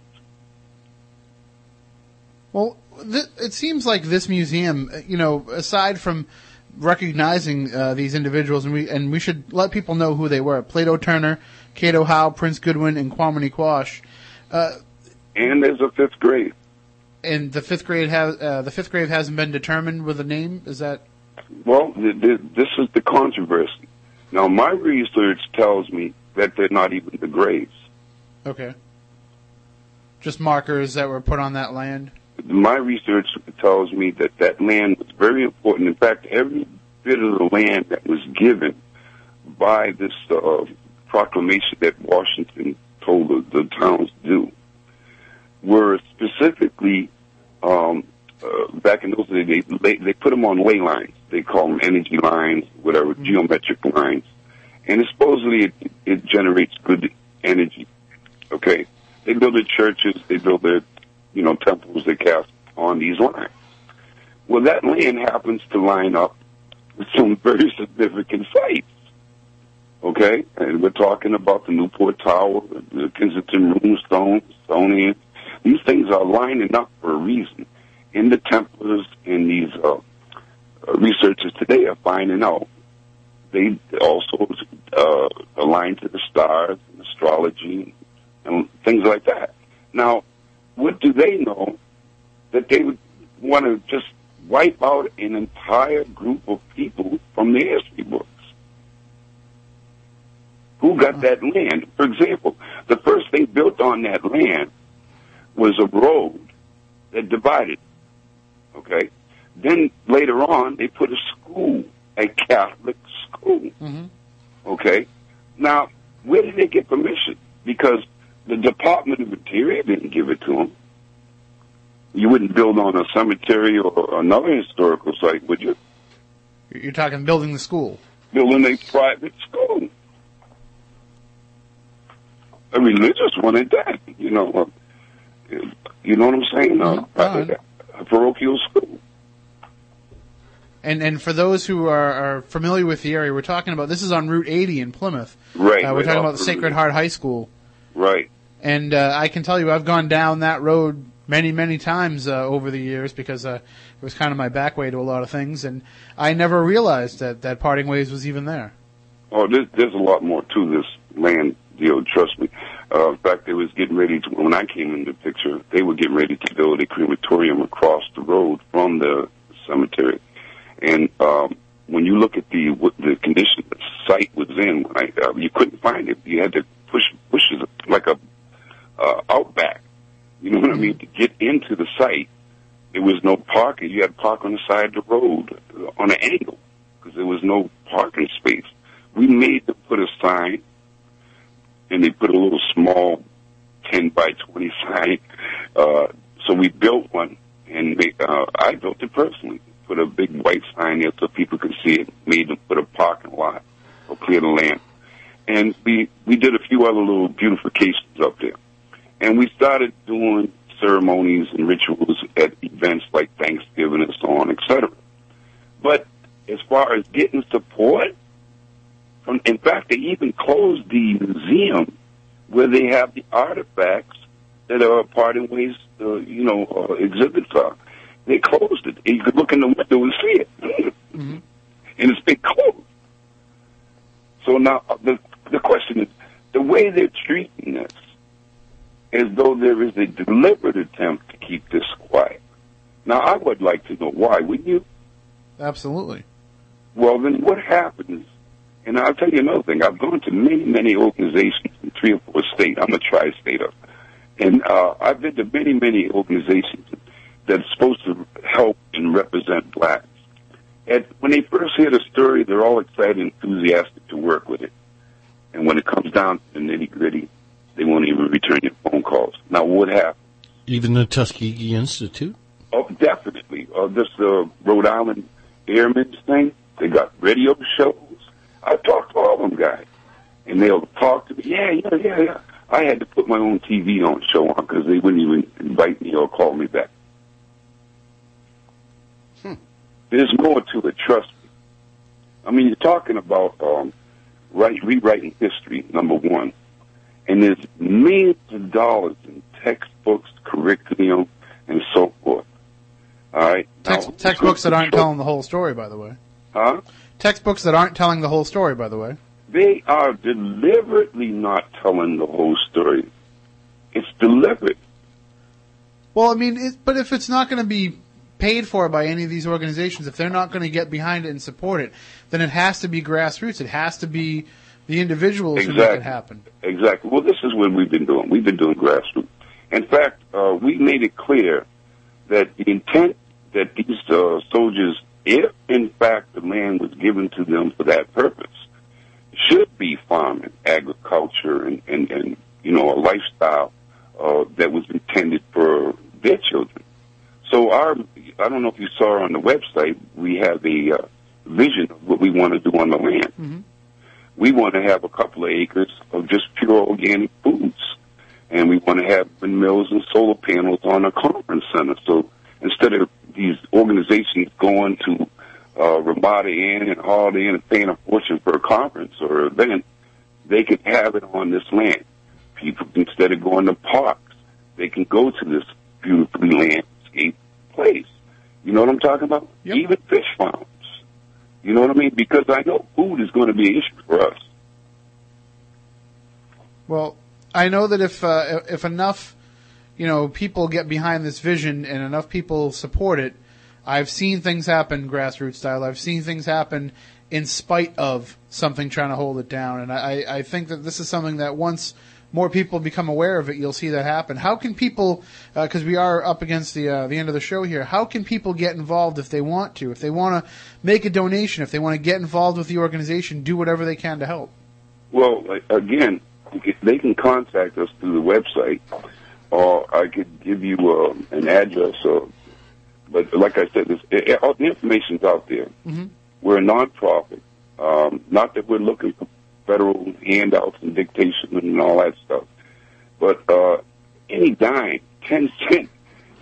Well, th- it seems like this museum, you know, aside from recognizing uh, these individuals, and we and we should let people know who they were: Plato Turner, Cato Howe, Prince Goodwin, and Kwame Quash. Uh, And there's a fifth grade. and the fifth grade has uh, the fifth grade hasn't been determined with a name. Is that Well, th- th- this is the controversy. Now, my research tells me that they're not even the graves. okay? Just markers that were put on that land. My research tells me that that land was very important. In fact, every bit of the land that was given by this uh, proclamation that Washington told the, the towns to do were specifically um, uh, back in those days. They, they they put them on ley lines. They call them energy lines, whatever geometric lines, and supposedly it, it generates good energy. Okay, they build their churches, they build their you know temples, they cast on these lines. Well, that land happens to line up with some very significant sites. Okay, and we're talking about the Newport Tower, the Kensington Runestone, Stonian. These things are lining up for a reason. And the Templars and these uh, uh, researchers today are finding out they also uh, align to the stars, and astrology, and things like that. Now, what do they know that they would want to just wipe out an entire group of people from the history books? Who got that land? For example, the first thing built on that land was a road that divided. Okay? Then later on, they put a school, a Catholic school. Mm-hmm. Okay? Now, where did they get permission? Because the Department of Interior didn't give it to them. You wouldn't build on a cemetery or another historical site, would you? You're talking building the school. Building a private school. A religious one at that, you know. Uh, you know what I'm saying? Uh, Mhm. A parochial school. And and for those who are, are familiar with the area, we're talking about this is on Route 80 in Plymouth. Right, Uh, we're right talking about the the Sacred. Heart High School. Right. And uh, I can tell you, I've gone down that road many, many times uh, over the years because uh, it was kind of my back way to a lot of things, and I never realized that that parting ways was even there. Oh, there's, there's a lot more to this land deal. Trust me. Uh, in fact, they was getting ready to. When I came in the picture, they were getting ready to build a crematorium across the road from the cemetery. And um, when you look at the what the condition the site was in, I, uh, you couldn't find it. You had to push pushes like a uh, outback. You know what I mean? To get into the site, there was no parking. You had to park on the side of the road uh, on an angle because there was no parking space. We made them put a sign, and they put a little small ten by twenty sign. Uh, so we built one, and they, uh, I built it personally. Put a big white sign there so people could see it. Made them put a parking lot or clear the land, and we we did a few other little beautifications up there, and we started doing ceremonies and rituals at events like Thanksgiving and so on, etc. But as far as getting support, in fact, they even closed the museum where they have the artifacts that are parting ways, uh, you know, uh, exhibits are. They closed it. You could look in the window and see it, and it's been closed. So now uh, the the question is, the way they're treating this, as though there is a deliberate attempt to keep this quiet. Now, I would like to know why. Wouldn't you? Absolutely. Well, then what happens? And I'll tell you another thing. I've gone to many, many organizations in three or four states. I'm a tri-stater. And uh, I've been to many, many organizations that's supposed to help and represent blacks. And when they first hear the story, they're all excited and enthusiastic to work with it. And when it comes down to the nitty-gritty, they won't even return your phone calls. Now, what happened? Even the Tuskegee Institute? Oh, definitely. Uh, this uh, Rhode Island Airmen's thing, they got radio shows. I talked to all them guys, and they'll talk to me. Yeah, yeah, yeah, yeah. I had to put my own TV on show on because they wouldn't even invite me or call me back. There's more to it. Trust me. I mean, you're talking about um, right, rewriting history. Number one, and there's millions of dollars in textbooks, curriculum, and so forth. All right. Text, Now, textbooks that aren't telling the whole story, by the way. Huh? Textbooks that aren't telling the whole story, by the way. They are deliberately not telling the whole story. It's deliberate. Well, I mean, it, but if it's not going to be paid for by any of these organizations, if they're not going to get behind it and support it, then it has to be grassroots. It has to be the individuals who make it Exactly. happen. Exactly. Well, this is what we've been doing. We've been doing grassroots. In fact, uh, we made it clear that the intent that these uh, soldiers, if in fact the land was given to them for that purpose, should be farming, agriculture, and, and, and you know, a lifestyle uh, that was intended for their children. So our, I don't know if you saw on the website, we have a uh, vision of what we want to do on the land. We want to have a couple of acres of just pure organic foods, and we want to have windmills and solar panels on a conference center. So instead of these organizations going to uh, Ramada Inn and Holiday Inn and paying a fortune for a conference or event, they can have it on this land. People, instead of going to parks, they can go to this beautifully landscaped place. You know what I'm talking about? Even fish farms. You know what I mean? Because I know food is going to be an issue for us. Well, I know that if uh, if enough, you know, people get behind this vision and enough people support it, I've seen things happen grassroots style. I've seen things happen in spite of something trying to hold it down, and I, I think that this is something that once more people become aware of it, you'll see that happen. How can people, because we are up against the uh, the end of the show here, how can people get involved if they want to? If they want to make a donation, if they want to get involved with the organization, do whatever they can to help. Well, again, they can contact us through the website, or I could give you uh, an address. Uh, but like I said, this, it, it, all the information's out there. Mm-hmm. We're a nonprofit. Um, not that we're looking for federal handouts and dictation and all that stuff, but uh, any dime, ten cent,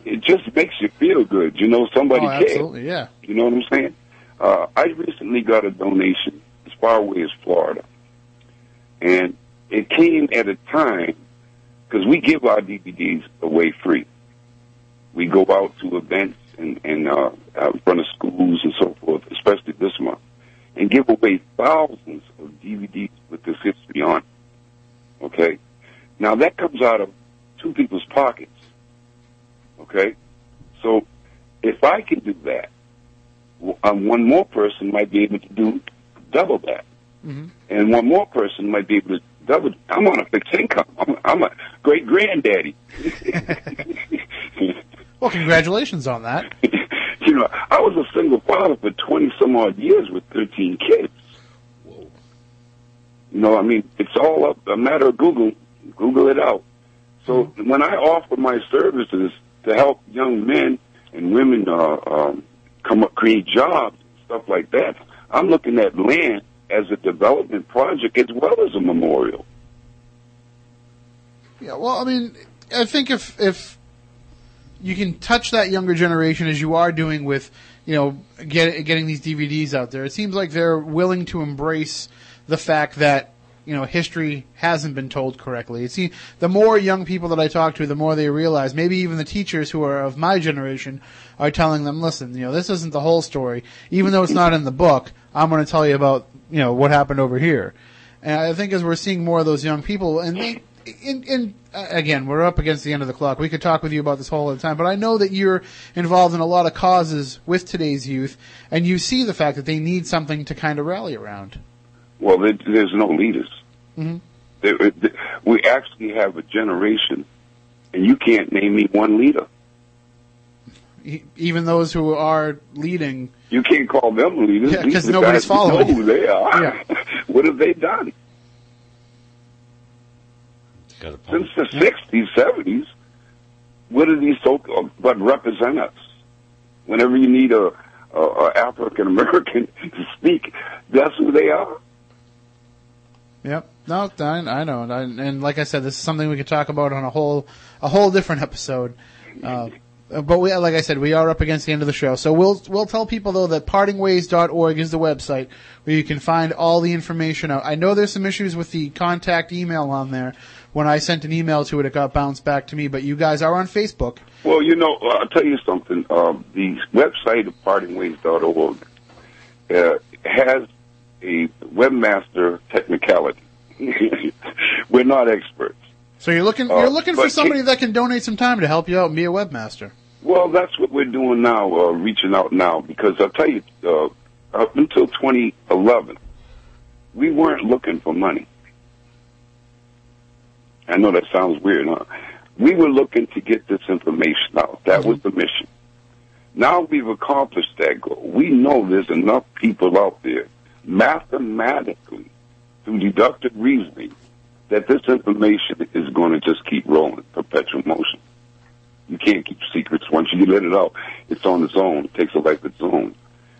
it just makes you feel good. You know, somebody oh, cares. absolutely, yeah. You know what I'm saying? Uh, I recently got a donation as far away as Florida. And it came at a time, because we give our DVDs away free. We go out to events and, and uh, out in front of schools and so forth, especially this month, and give away thousands of DVDs with this history on it. Okay? Now that comes out of two people's pockets. Okay? So if I can do that, uh, one more person might be able to do double that. Mm-hmm. And one more person might be able to double. I'm on a fixed income. I'm, I'm a great granddaddy. Well, congratulations on that. you know, I was a single father for 20 some odd years with 13 kids. You know, I mean, it's all up a matter of Google. Google it out. So when I offer my services to help young men and women uh, um, come up, create jobs, stuff like that, I'm looking at land as a development project as well as a memorial. Yeah, well, I mean, I think if if you can touch that younger generation as you are doing with, you know, get, getting these DVDs out there, it seems like they're willing to embrace the fact that you know history hasn't been told correctly. Seems the more young people that I talk to, the more they realize. Maybe even the teachers who are of my generation are telling them, "Listen, you know, this isn't the whole story. Even though it's not in the book, I'm going to tell you about you know what happened over here." And I think as we're seeing more of those young people, and they, in, in uh, again, we're up against the end of the clock. We could talk with you about this whole other time, but I know that you're involved in a lot of causes with today's youth, and you see the fact that they need something to kind of rally around. Well, there, there's no leaders. Mm-hmm. There, there- we actually have a generation, and you can't name me one leader. Even those who are leading, You can't call them leaders. Yeah, These 'cause are nobody's guys who know following. who they are. Yeah. what have they done? Since the 60s, 70s, what are these so but represent us? Whenever you need a, a, a African American to speak, that's who they are. Yep. No, I, I know, and, I, and like I said, this is something we could talk about on a whole a whole different episode. Uh, but we, like I said, we are up against the end of the show, so we'll we'll tell people though that partingways.org is the website where you can find all the information out. I know there's some issues with the contact email on there. When I sent an email to it, it got bounced back to me. But you guys are on Facebook. Well, you know, I'll tell you something. Um, the website of partingways.org uh, has a webmaster technicality. We're not experts. So you're looking Uh, you're looking for somebody that can donate some time to help you out and be a webmaster. Well, that's what we're doing now, uh, reaching out now, because I'll tell you, uh, up until 2011, we weren't looking for money. I know that sounds weird, huh? We were looking to get this information out. That was the mission. Now we've accomplished that goal. We know there's enough people out there, mathematically, through deductive reasoning, that this information is going to just keep rolling, perpetual motion. You can't keep secrets. Once you let it out, it's on its own. It takes a life of its own.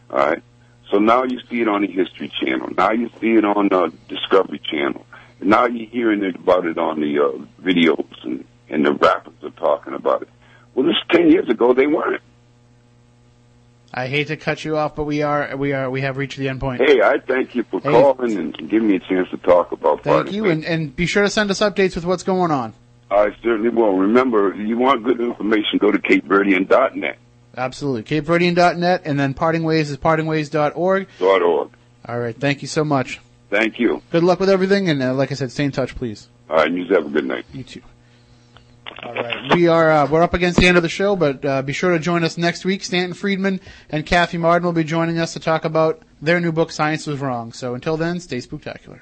All right. So now you see it on the History Channel. Now you see it on the Discovery Channel. Now you're hearing it about it on the uh, videos and, and the rappers are talking about it. Well, this ten years ago they weren't. I hate to cut you off, but we are we are we have reached the end point. Hey, I thank you for Hey. calling and giving me a chance to talk about Thank you, and, and be sure to send us updates with what's going on. I certainly will. Remember, if you want good information, go to CapeVerdean.net. Absolutely. CapeVerdean.net, and then Parting Ways is partingways.org. Dot org. All right. Thank you so much. Thank you. Good luck with everything, and uh, like I said, stay in touch, please. All right, you have a good night. You too. All right. We are uh, we're up against the end of the show, but uh, be sure to join us next week. Stanton Friedman and Kathy Marden will be joining us to talk about their new book, Science Was Wrong. So until then, stay spooktacular.